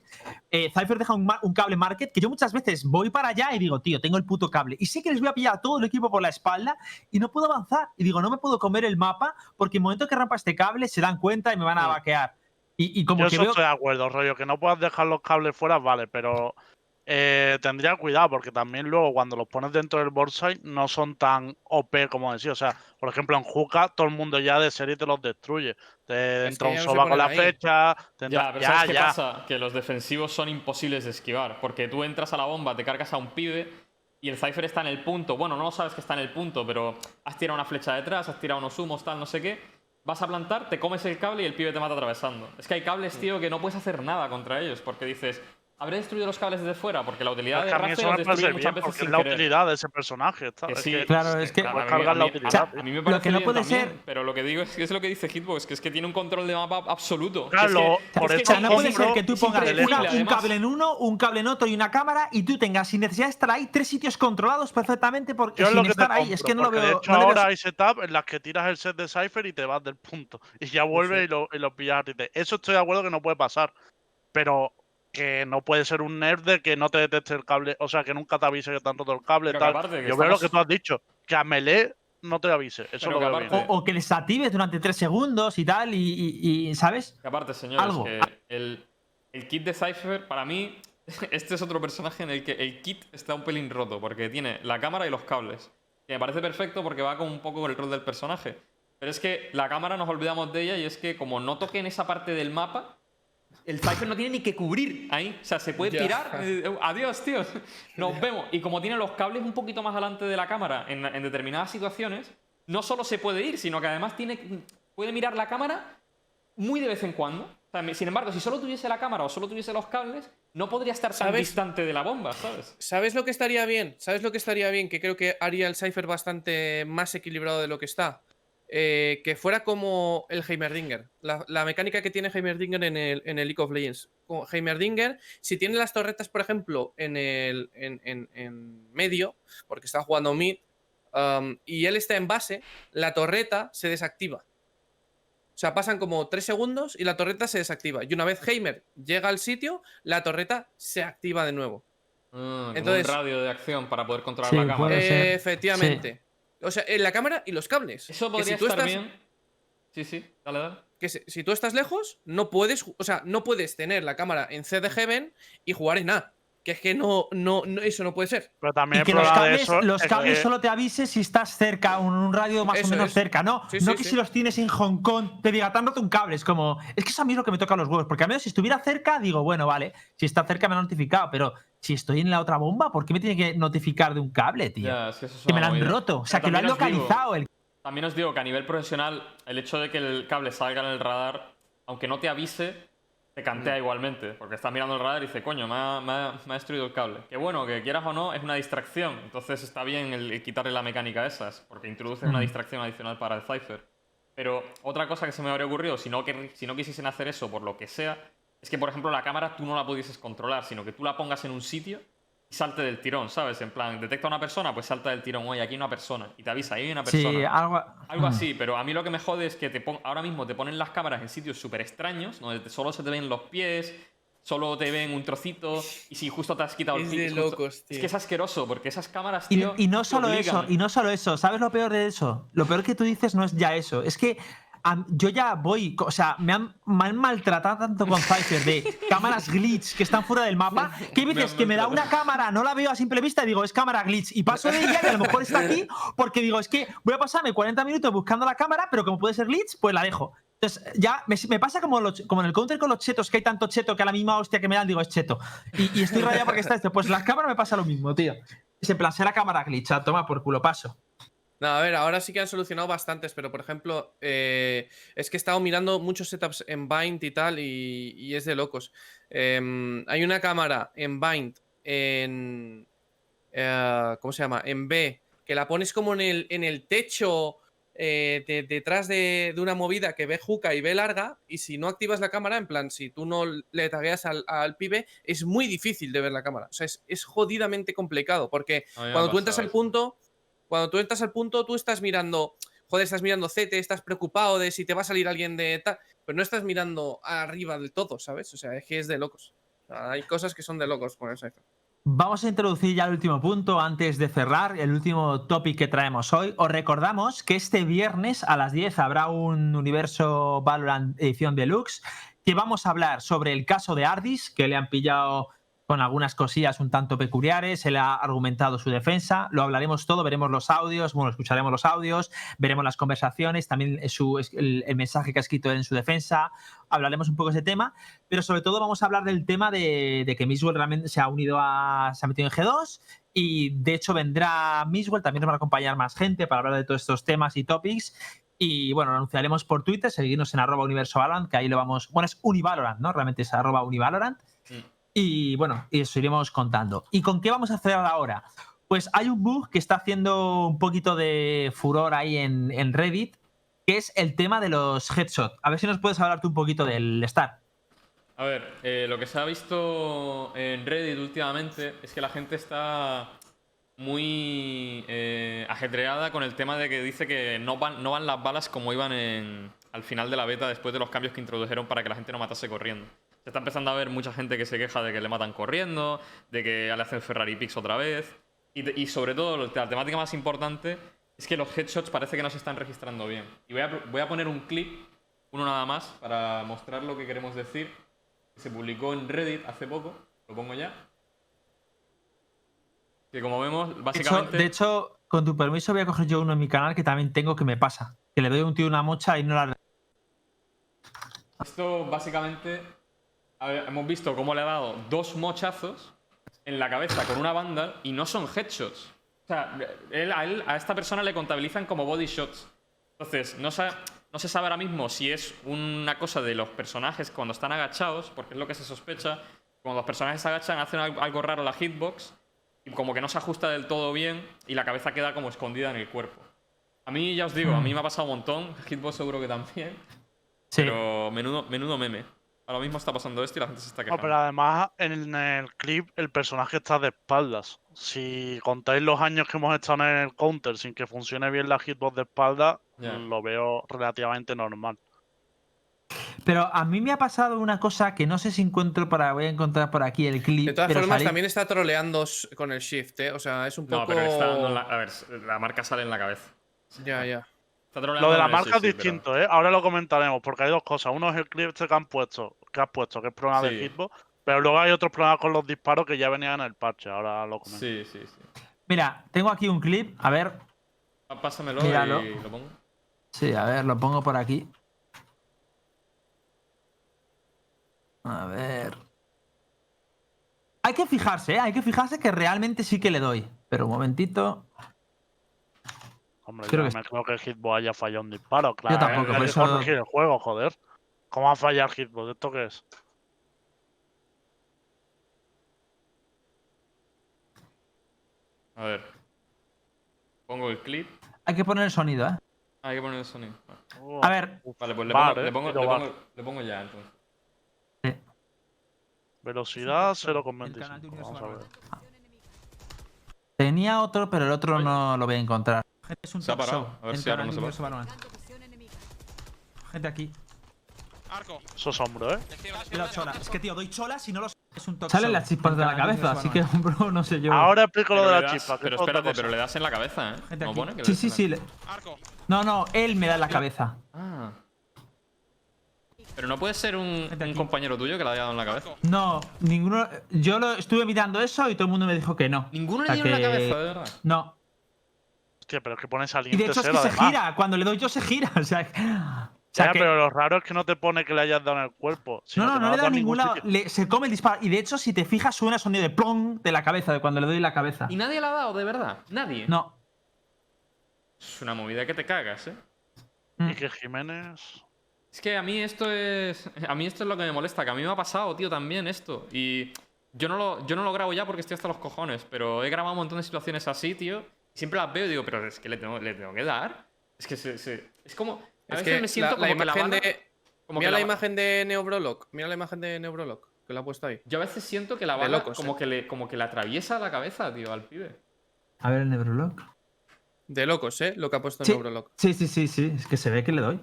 eh, Cypher deja un, cable market que yo muchas veces voy para allá y digo, tío, tengo el puto cable. Y sé que les voy a pillar a todo el equipo por la espalda y no puedo avanzar. Y digo, no me puedo comer el mapa porque en el momento que rampa este cable se dan cuenta y me van a Sí. vaquear. Y, y como Yo que eso veo. estoy de acuerdo, rollo, que no puedas dejar los cables fuera, vale, pero eh, tendría cuidado porque también luego cuando los pones dentro del borside no son tan OP como decía. O sea, por ejemplo, en Juca todo el mundo ya de serie te los destruye. Te entra un soba con la ahí. flecha, te entra- Ya, pero ya, ¿sabes qué ya. pasa? Que los defensivos son imposibles de esquivar. Porque tú entras a la bomba, te cargas a un pibe y el Cypher está en el punto. Bueno, no sabes que está en el punto, pero has tirado una flecha detrás, has tirado unos humos, tal, no sé qué. Vas a plantar, te comes el cable y el pibe te mata atravesando. Es que hay cables, tío, que no puedes hacer nada contra ellos. Porque dices, habré destruido los cables desde fuera. Porque la utilidad Es de eso los destruye muchas veces porque es la querer. utilidad de ese personaje. está- Que es sí, que Claro, es que- mí- cargar la utilidad. A mí me Lo que no bien puede también, ser- pero lo que digo es que es lo que dice Hitbox, que es que tiene un control de mapa absoluto. Claro, es que- por O sea, eso no puede ser que tú pongas una- un cable en uno, un cable en otro y una cámara y tú tengas sin necesidad de estar ahí tres sitios controlados perfectamente porque Yo sin lo que te estar ahí. Es que no lo veo. De hecho, no le veo- ahora hay setup en las que tiras el set de Cypher y te vas del punto. Y ya vuelves y, lo, y lo pillas a ti. Eso estoy de acuerdo que no puede pasar. Pero que no puede ser un nerf de que no te detecte el cable, o sea, que nunca te avise que te han roto el cable. Tal. aparte que Yo veo lo que tú has dicho, que a Melee no te avise. Eso lo que veo aparte- bien. O, o que desactives durante tres segundos y tal, y, y- y, ¿sabes? Que aparte, señores, Algo. que el, el kit de Cypher, para mí, este es otro personaje en el que el kit está un pelín roto, porque tiene la cámara y los cables. Que me parece perfecto porque va con un poco con el rol del personaje. Pero es que la cámara nos olvidamos de ella y es que como no toque en esa parte del mapa, el Cypher no tiene ni que cubrir ahí. O sea, se puede tirar. eh, Adiós, tío. Nos vemos. Y como tiene los cables un poquito más adelante de la cámara en, en determinadas situaciones, no solo se puede ir, sino que además tiene, puede mirar la cámara muy de vez en cuando. Sin embargo, si solo tuviese la cámara o solo tuviese los cables, no podría estar tan ¿Sabes? distante de la bomba, ¿sabes? ¿Sabes lo que estaría bien? ¿Sabes lo que estaría bien? Que creo que haría el Cypher bastante más equilibrado de lo que está. Eh, que fuera como el Heimerdinger. La, la mecánica que tiene Heimerdinger en el, en el League of Legends. Como Heimerdinger, si tiene las torretas, por ejemplo, en el en, en- en medio, porque está jugando mid, um, y él está en base, la torreta se desactiva. O sea, pasan como 3 segundos y la torreta se desactiva. Y una vez Heimer llega al sitio, la torreta se activa de nuevo. Ah, Entonces- un radio de acción para poder controlar Sí, la cámara. ser. Eh. O sea, en la cámara y los cables. Eso podría si tú estar estás, bien. Sí, sí, dale, dale. Que si, si tú estás lejos, no puedes, o sea, no puedes tener la cámara en C de Heaven y jugar en A. Que es que no, no, no eso no puede ser. Pero Y también el que los cables, eso los es cables solo te avise si estás cerca, un radio más Eso o menos es. cerca, ¿no? Sí, no sí, que sí. si los tienes en Hong Kong te diga, te han roto un cable. Es como, es que eso a mí es lo que me toca los huevos. Porque a menos si estuviera cerca, digo, bueno, vale, si está cerca me lo han notificado, pero si estoy en la otra bomba, ¿por qué me tiene que notificar de un cable, tío? Ya, es que eso es que me lo han roto, o sea, Pero que lo han digo- localizado. el También os digo que a nivel profesional, el hecho de que el cable salga en el radar, aunque no te avise, te cantea igualmente. Porque estás mirando el radar y dice, coño, me ha, me ha- me ha destruido el cable. Que bueno, que quieras o no, es una distracción. Entonces está bien el, el quitarle la mecánica a esas, porque introduces una Mm. distracción adicional para el Cypher. Pero otra cosa que se me habría ocurrido, si no, que, si no quisiesen hacer eso por lo que sea, es que, por ejemplo, la cámara tú no la pudieses controlar, sino que tú la pongas en un sitio y salte del tirón, ¿sabes? En plan, detecta a una persona, pues salta del tirón, oye, aquí hay una persona, y te avisa, ahí hay una persona. Sí, algo. Algo así, pero a mí lo que me jode es que te pon- ahora mismo te ponen las cámaras en sitios súper extraños, donde solo se te ven los pies, solo te ven un trocito, y si justo te has quitado el Es pic, de locos, Es tío. que es asqueroso, porque esas cámaras, Y, tío. y no solo eso, y no solo eso. ¿Sabes lo peor de eso? Lo peor que tú dices no es ya eso. Es que yo ya voy, o sea, me han, me han maltratado tanto con Cypher de cámaras glitch que están fuera del mapa, que hay Me veces que me da una cámara, no la veo a simple vista y digo, es cámara glitch. Y paso de ella y a lo mejor está aquí porque digo, es que voy a pasarme 40 minutos buscando la cámara, pero como puede ser glitch, pues la dejo. Entonces, ya me, me pasa como, los- como en el counter con los chetos, que hay tanto cheto que a la misma hostia que me dan, digo, es cheto. Y, y estoy rayado porque está esto. Pues las cámaras me pasa lo mismo, tío. Es en plan, será cámara glitch, a toma por culo, paso. No, a ver, ahora sí que han solucionado bastantes, pero por ejemplo, eh, es que he estado mirando muchos setups en Bind y tal, y, y es de locos. Em, hay una cámara en Bind, en. eh, ¿Cómo se llama? En B, que la pones como en el, en el techo. eh, de- detrás de, de una movida que ve juca y ve larga, y si no activas la cámara, en plan, si tú no le tagueas al, al pibe, es muy difícil de ver la cámara. O sea, es, es jodidamente complicado, porque cuando tú entras al punto, cuando tú entras al punto, tú estás mirando, joder, estás mirando CT, estás preocupado de si te va a salir alguien de tal, pero no estás mirando arriba del todo, ¿sabes? O sea, es que es de locos. Hay cosas que son de locos con Cypher. Vamos a introducir ya el último punto antes de cerrar, el último topic que traemos hoy. Os recordamos que este viernes a las 10 habrá un Universo Valorant edición deluxe que vamos a hablar sobre el caso de Ardis, que le han pillado con algunas cosillas un tanto peculiares, él ha argumentado su defensa, lo hablaremos todo, veremos los audios, bueno, escucharemos los audios, veremos las conversaciones, también su, el, mensaje que ha escrito en su defensa, hablaremos un poco de ese tema, pero sobre todo vamos a hablar del tema de, de que Miswell realmente se ha unido a. se ha metido en G2 y de hecho vendrá Miswell, también nos va a acompañar más gente para hablar de todos estos temas y topics. Y bueno, lo anunciaremos por Twitter, seguirnos en arroba universo Valorant, que ahí lo vamos. Bueno, es Univalorant, ¿no? Realmente es arroba Univalorant. Mm. Y bueno, y eso iremos contando. ¿Y con qué vamos a hacer ahora? Pues hay un bug que está haciendo un poquito de furor ahí en, en Reddit, que es el tema de los headshots. A ver si nos puedes hablar tú un poquito del Star. A ver, eh, lo que se ha visto en Reddit últimamente es que la gente está muy eh, ajetreada con el tema de que dice que no van, no van las balas como iban al final de la beta después de los cambios que introdujeron para que la gente no matase corriendo. Se está empezando a ver mucha gente que se queja de que le matan corriendo, de que le hacen Ferrari Pix otra vez. Y, y sobre todo, la temática más importante es que los headshots parece que no se están registrando bien. Y voy a, voy a poner un clip, uno nada más, para mostrar lo que queremos decir. Se publicó en Reddit hace poco. Lo pongo ya. Que como vemos, De hecho, básicamente. de hecho, con tu permiso, voy a coger yo uno en mi canal que también tengo que me pasa. Que le doy a un tío una mocha y no la. Esto básicamente ver, hemos visto cómo le ha dado dos mochazos en la cabeza con una banda y no son headshots. O sea, él- a, él- a esta persona le contabilizan como body shots. Entonces, no, sa- no se sabe ahora mismo si es una cosa de los personajes cuando están agachados, porque es lo que se sospecha. Cuando los personajes se agachan, hacen algo, raro la hitbox y como que no se ajusta del todo bien y la cabeza queda como escondida en el cuerpo. A mí, ya os digo, a mí me ha pasado un montón. Hitbox seguro que también. Sí. Pero menudo, menudo meme. Ahora mismo está pasando esto y la gente se está No, quejando. pero además en el clip el personaje está de espaldas. Si contáis los años que hemos estado en el counter sin que funcione bien la hitbox de espalda, Ya. lo veo relativamente normal. Pero a mí me ha pasado una cosa que no sé si encuentro para. Voy a encontrar por aquí el clip. De todas pero formas, también está troleando con el shift, ¿eh? O sea, es un poco. No, pero está dando en la, a ver, la marca sale en la cabeza. Ya, ya. Lo de la marca sí, es sí, distinto, ¿eh? Ahora lo comentaremos, porque hay dos cosas. Uno es el clip este que han puesto, que has puesto, que es problema de hitbox, pero luego hay otros problemas con los disparos que ya venían en el parche. Ahora lo comento. Sí, sí, sí. Mira, tengo aquí un clip. A ver. Ah, Pásamelo Míralo. y lo pongo. Sí, a ver, lo pongo por aquí. A ver. Hay que fijarse, ¿eh? Hay que fijarse que realmente sí que le doy. Pero un momentito. Hombre, Creo yo que me creo que el hitbox haya fallado un disparo, claro. tampoco, hay por eso- corregir el juego, joder. ¿Cómo va a fallar el hitbox? ¿Esto qué es? A ver. Pongo el clip. Hay que poner el sonido, ¿eh? Ah, hay que poner el sonido. Vale, A ver, Vale, pues le pongo, eh, le, pongo, le, pongo, le pongo ya entonces. Velocidad canal de 0,25. Universo Vamos a ver. Tenía otro, pero el otro no lo voy a encontrar. Gente, es un Se ha parado. show, A ver el si ahora no se va. Gente aquí. Arco. Eso es hombro, ¿eh? Cuidado, chola. Es que, tío, doy cholas y no los. Es un Salen las chispas de la cabeza, así que, bro, no sé yo. Ahora explico lo de le la das- chispa. que Pero espérate, pero le das en la cabeza, ¿eh? Gente ¿No aquí. pone que Sí, sí, sí. Arco. No, no, él me da en la cabeza. Ah. Pero no puede ser un, Gente un aquí. compañero tuyo que le haya dado en la cabeza. No, ninguno. Yo lo estuve mirando eso y todo el mundo me dijo que no. Ninguno O sea le dio en la que- cabeza, de verdad. No. Hostia, pero es que pone Y de saliente hecho es que cero, se además. gira. Cuando le doy yo se gira. O sea, o sea Ya, que- pero lo raro es que no te pone que le hayas dado en el cuerpo. No, no, no has le da ningún lado. Le- se come el disparo. Y de hecho, si te fijas, suena sonido de plong de la cabeza, de cuando le doy la cabeza. Y nadie le ha dado, de verdad. Nadie. No. Es una movida que te cagas, ¿eh? Mm. Y que Jiménez. Es que a mí esto es. A mí esto es lo que me molesta, que a mí me ha pasado, tío, también esto. Y yo no lo, yo no lo grabo ya porque estoy hasta los cojones, pero he grabado un montón de situaciones así, tío. Siempre las veo y digo, pero es que le tengo, le tengo que dar. Es que se, se- es como. A Es veces que me siento la, la como que la de. como Mira que la, imagen de Neubrolock. Mira la imagen de Neubrolock, que la ha puesto ahí. Yo a veces siento que la bala locos, como, eh. que le, como que le atraviesa la cabeza, tío, al pibe. A ver el Neurolock. De locos, ¿eh? Lo que ha puesto Sí. Neubrolock. Sí, sí, sí, sí. Es que se ve que le doy.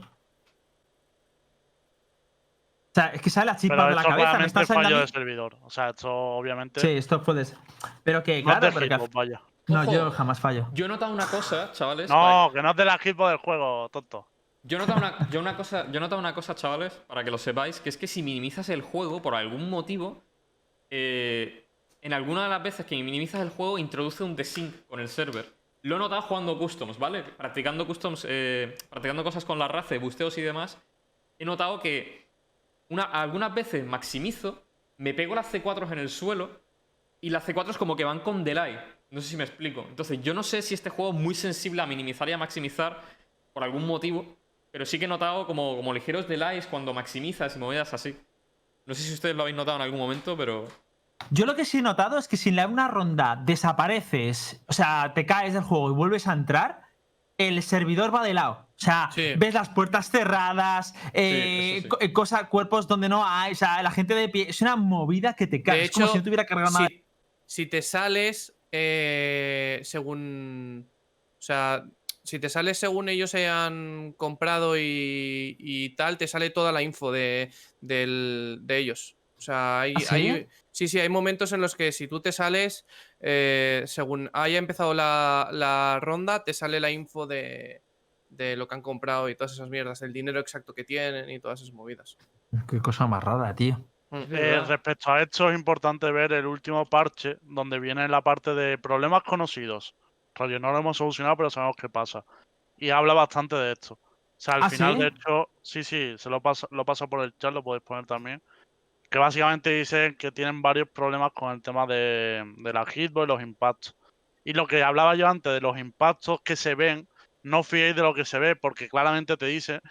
O sea, es que sale la chispa de la cabeza. Me está es fallo de servidor. O sea, esto obviamente. Sí, esto puede ser. Pero que, no claro, pero que- hitbox, vaya. No, Ojo. yo jamás fallo. Yo he notado una cosa, chavales. No, que no es de la hitbox del juego, tonto. Yo he notado una, yo una cosa, yo he notado una cosa, chavales, para que lo sepáis, que es que si minimizas el juego por algún motivo, eh, en alguna de las veces que minimizas el juego introduce un desync con el server. Lo he notado jugando customs, ¿vale? Practicando customs, eh, practicando cosas con la raza, busteos y demás. He notado que una, algunas veces maximizo, me pego las C4 en el suelo y las C4 como que van con delay. No sé si me explico. Entonces, yo no sé si este juego es muy sensible a minimizar y a maximizar por algún motivo, pero sí que he notado como, como ligeros delays cuando maximizas y movidas así. No sé si ustedes lo habéis notado en algún momento, pero. Yo lo que sí he notado es que si en la- una ronda desapareces, o sea, te caes del juego y vuelves a entrar, el servidor va de lado. O sea, Sí. ves las puertas cerradas, eh, sí. eh, cosa- cuerpos donde no hay, o sea, la gente de pie. Es una movida que te cae. De es como si no tuviera cargado nada. si, si te sales eh, según. O sea, si te sales según ellos hayan comprado y, y tal, te sale toda la info de, del- de ellos. O sea, hay, ¿Ah, sí? hay- sí, sí, hay momentos en los que si tú te sales, eh, según haya empezado la, la ronda, te sale la info de, de lo que han comprado y todas esas mierdas, el dinero exacto que tienen y todas esas movidas. Qué cosa más rara, tío. Eh, respecto a esto es importante ver el último parche donde viene la parte de problemas conocidos. Rollo, no lo hemos solucionado, pero sabemos qué pasa. Y habla bastante de esto. O sea, al ¿Ah, final, sí? de hecho, sí, sí, se lo pasa, lo pasa por el chat, lo podéis poner también. Que básicamente dicen que tienen varios problemas con el tema de, de la hitbox y los impactos. Y lo que hablaba yo antes de los impactos que se ven, no fiéis de lo que se ve, porque claramente te dice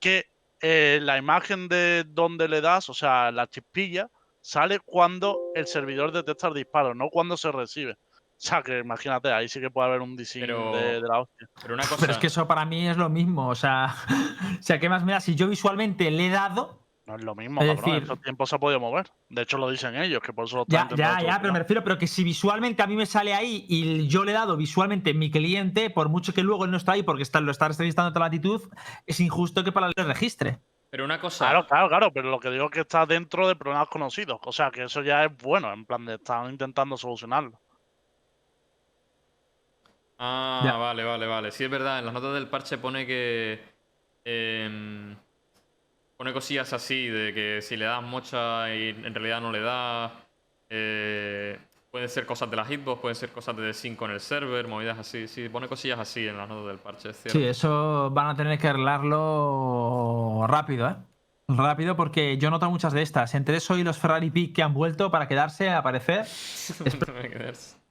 que eh, la imagen de donde le das, o sea, la chispilla, sale cuando el servidor detecta el disparo, no cuando se recibe. O sea, que imagínate, ahí sí que puede haber un diseño Pero- de, de la hostia. Pero una cosa. Pero es que eso para mí es lo mismo. O sea, o sea, ¿qué más me da? Si yo visualmente le he dado. No es lo mismo, Es cabrón. En decir- estos tiempos se ha podido mover. De hecho, lo dicen ellos, que por eso lo Ya, están ya, intentando ya, pero me refiero, pero que si visualmente a mí me sale ahí y yo le he dado visualmente en mi cliente, por mucho que luego él no está ahí porque está, lo está registrando en toda latitud, es injusto que para él le registre. Pero una cosa. Claro, claro, claro, pero lo que digo es que está dentro de problemas conocidos. O sea, que eso ya es bueno, en plan de están intentando solucionarlo. Ah, Ya. vale, vale, vale. Sí, es verdad, en las notas del parche pone que. em, pone cosillas así, de que si le das mocha y en realidad no le das. eh, pueden ser cosas de la hitbox, pueden ser cosas de sync con el server, movidas así. Sí, pone cosillas así en las notas del parche, es. Sí, eso van a tener que arreglarlo rápido, ¿eh? Rápido porque yo noto muchas de estas. Entre eso y los Ferrari Peak que han vuelto para quedarse a aparecer.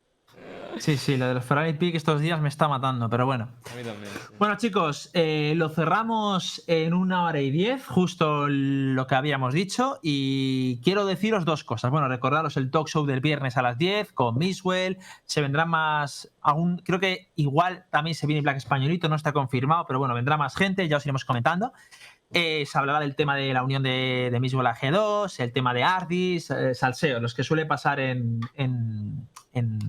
Sí, sí, lo de los Ferrari Peak estos días me está matando, pero bueno. A mí también. sí. Bueno, chicos, eh, lo cerramos en una hora y diez, justo lo que habíamos dicho. Y quiero deciros dos cosas. Bueno, recordaros el talk show del viernes a las 10 con Miswell. Se vendrá más. Aún, creo que igual también se viene Black Españolito, no está confirmado, pero bueno, vendrá más gente, ya os iremos comentando. Eh, se hablará del tema de la unión de, de Miswell a G2, el tema de Ardis, eh, Salseo, los que suele pasar en, en, en,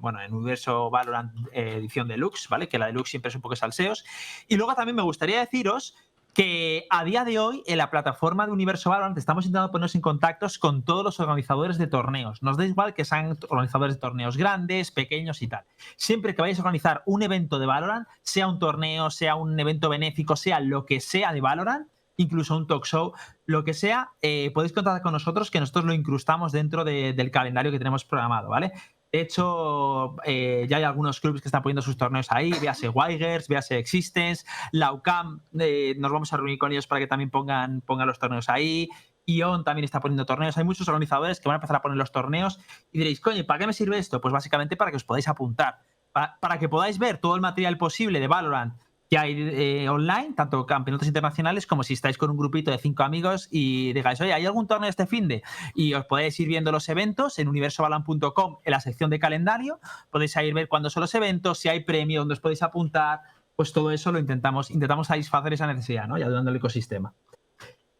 bueno, en Universo Valorant eh, edición deluxe, ¿vale? Que la deluxe siempre es un poco salseos. Y luego también me gustaría deciros que a día de hoy en la plataforma de Universo Valorant estamos intentando ponernos en contactos con todos los organizadores de torneos. Nos da igual que sean organizadores de torneos grandes, pequeños y tal. Siempre que vayáis a organizar un evento de Valorant, sea un torneo, sea un evento benéfico, sea lo que sea de Valorant, incluso un talk show, lo que sea, eh, podéis contactar con nosotros que nosotros lo incrustamos dentro de- del calendario que tenemos programado, ¿vale? De hecho, eh, ya hay algunos clubes que están poniendo sus torneos ahí, véase Wigers, véase Existence, la UCAM, eh, nos vamos a reunir con ellos para que también pongan, pongan los torneos ahí. Ion también está poniendo torneos. Hay muchos organizadores que van a empezar a poner los torneos y diréis, coño, ¿y ¿para qué me sirve esto? Pues básicamente para que os podáis apuntar, para que podáis ver todo el material posible de Valorant que hay eh, online, tanto campeonatos internacionales como si estáis con un grupito de cinco amigos y digáis, oye, ¿hay algún torneo este fin de? Y os podéis ir viendo los eventos en universobalan.com en la sección de calendario, podéis ir ver cuándo son los eventos, si hay premio, donde os podéis apuntar, pues todo eso lo intentamos, intentamos satisfacer esa necesidad, ¿no? Y ayudando al ecosistema.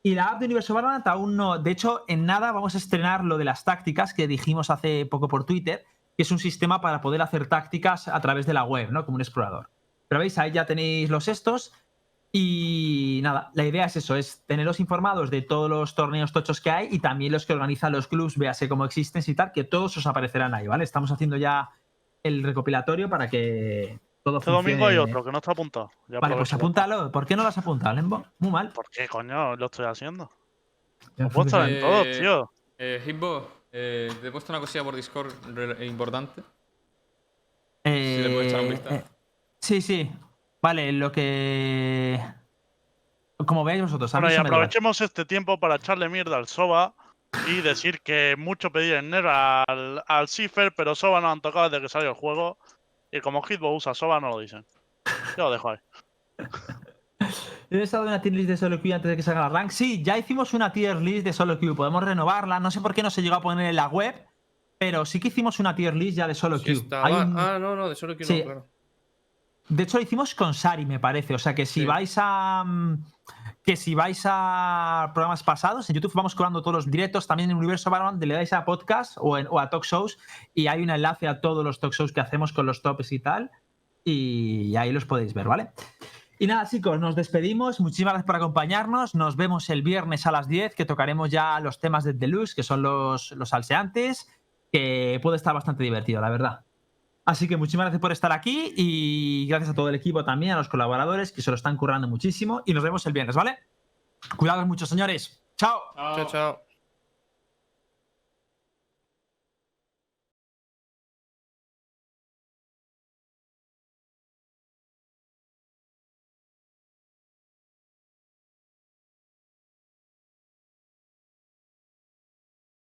Y la app de Universo Valorant aún no. De hecho, en nada vamos a estrenar lo de las tácticas que dijimos hace poco por Twitter, que es un sistema para poder hacer tácticas a través de la web, ¿no? Como un explorador. Pero veis, ahí ya tenéis los estos. Y nada, la idea es eso, es teneros informados de todos los torneos tochos que hay y también los que organizan los clubs, véase cómo existen y tal, que todos os aparecerán ahí, ¿vale? Estamos haciendo ya el recopilatorio para que todo Este funcione. domingo hay otro que no está apuntado. Ya Vale, pues apúntalo. ¿Por qué no lo has apuntado, Lembo? Muy mal. ¿Por qué coño lo estoy haciendo? Puedo estar en Eh, todo, tío. Eh, Hitbo, eh, te he puesto una cosilla por Discord importante. Eh, le puedes echar un vistazo. eh, sí, sí. Vale, lo que. Como veáis vosotros, a mí Bueno, y eso me da igual. aprovechemos este tiempo para echarle mierda al Soba y decir que mucho pedir en NER al, al Cipher, pero Soba no han tocado desde que salió el juego. Y como Hitbo usa Soba, no lo dicen. Yo lo dejo ahí. ¿He estado en una tier list de solo queue antes de que salga la rank? Sí, ya hicimos una tier list de solo queue. Podemos renovarla. No sé por qué no se llegó a poner en la web, pero sí que hicimos una tier list ya de solo Sí queue. estaba- Hay un- Ah, no, no, de solo quiero Sí. no, claro. De hecho, lo hicimos con Sari, me parece. O sea que si Sí. vais a. mm, Que si vais a programas pasados, en YouTube vamos cobrando todos los directos. También en Universo Valorant le dais a podcast o, en- o a talk shows y hay un enlace a todos los talk shows que hacemos con los tops y tal. Y ahí los podéis ver, ¿vale? Y nada, chicos, nos despedimos. Muchísimas gracias por acompañarnos. Nos vemos el viernes a las 10, que tocaremos ya los temas de Deluxe, que son los, los salseantes, que puede estar bastante divertido, la verdad. Así que muchísimas gracias por estar aquí y gracias a todo el equipo también, a los colaboradores que se lo están currando muchísimo. Y nos vemos el viernes, ¿vale? Cuidados mucho, señores. Chao. Chao, chao.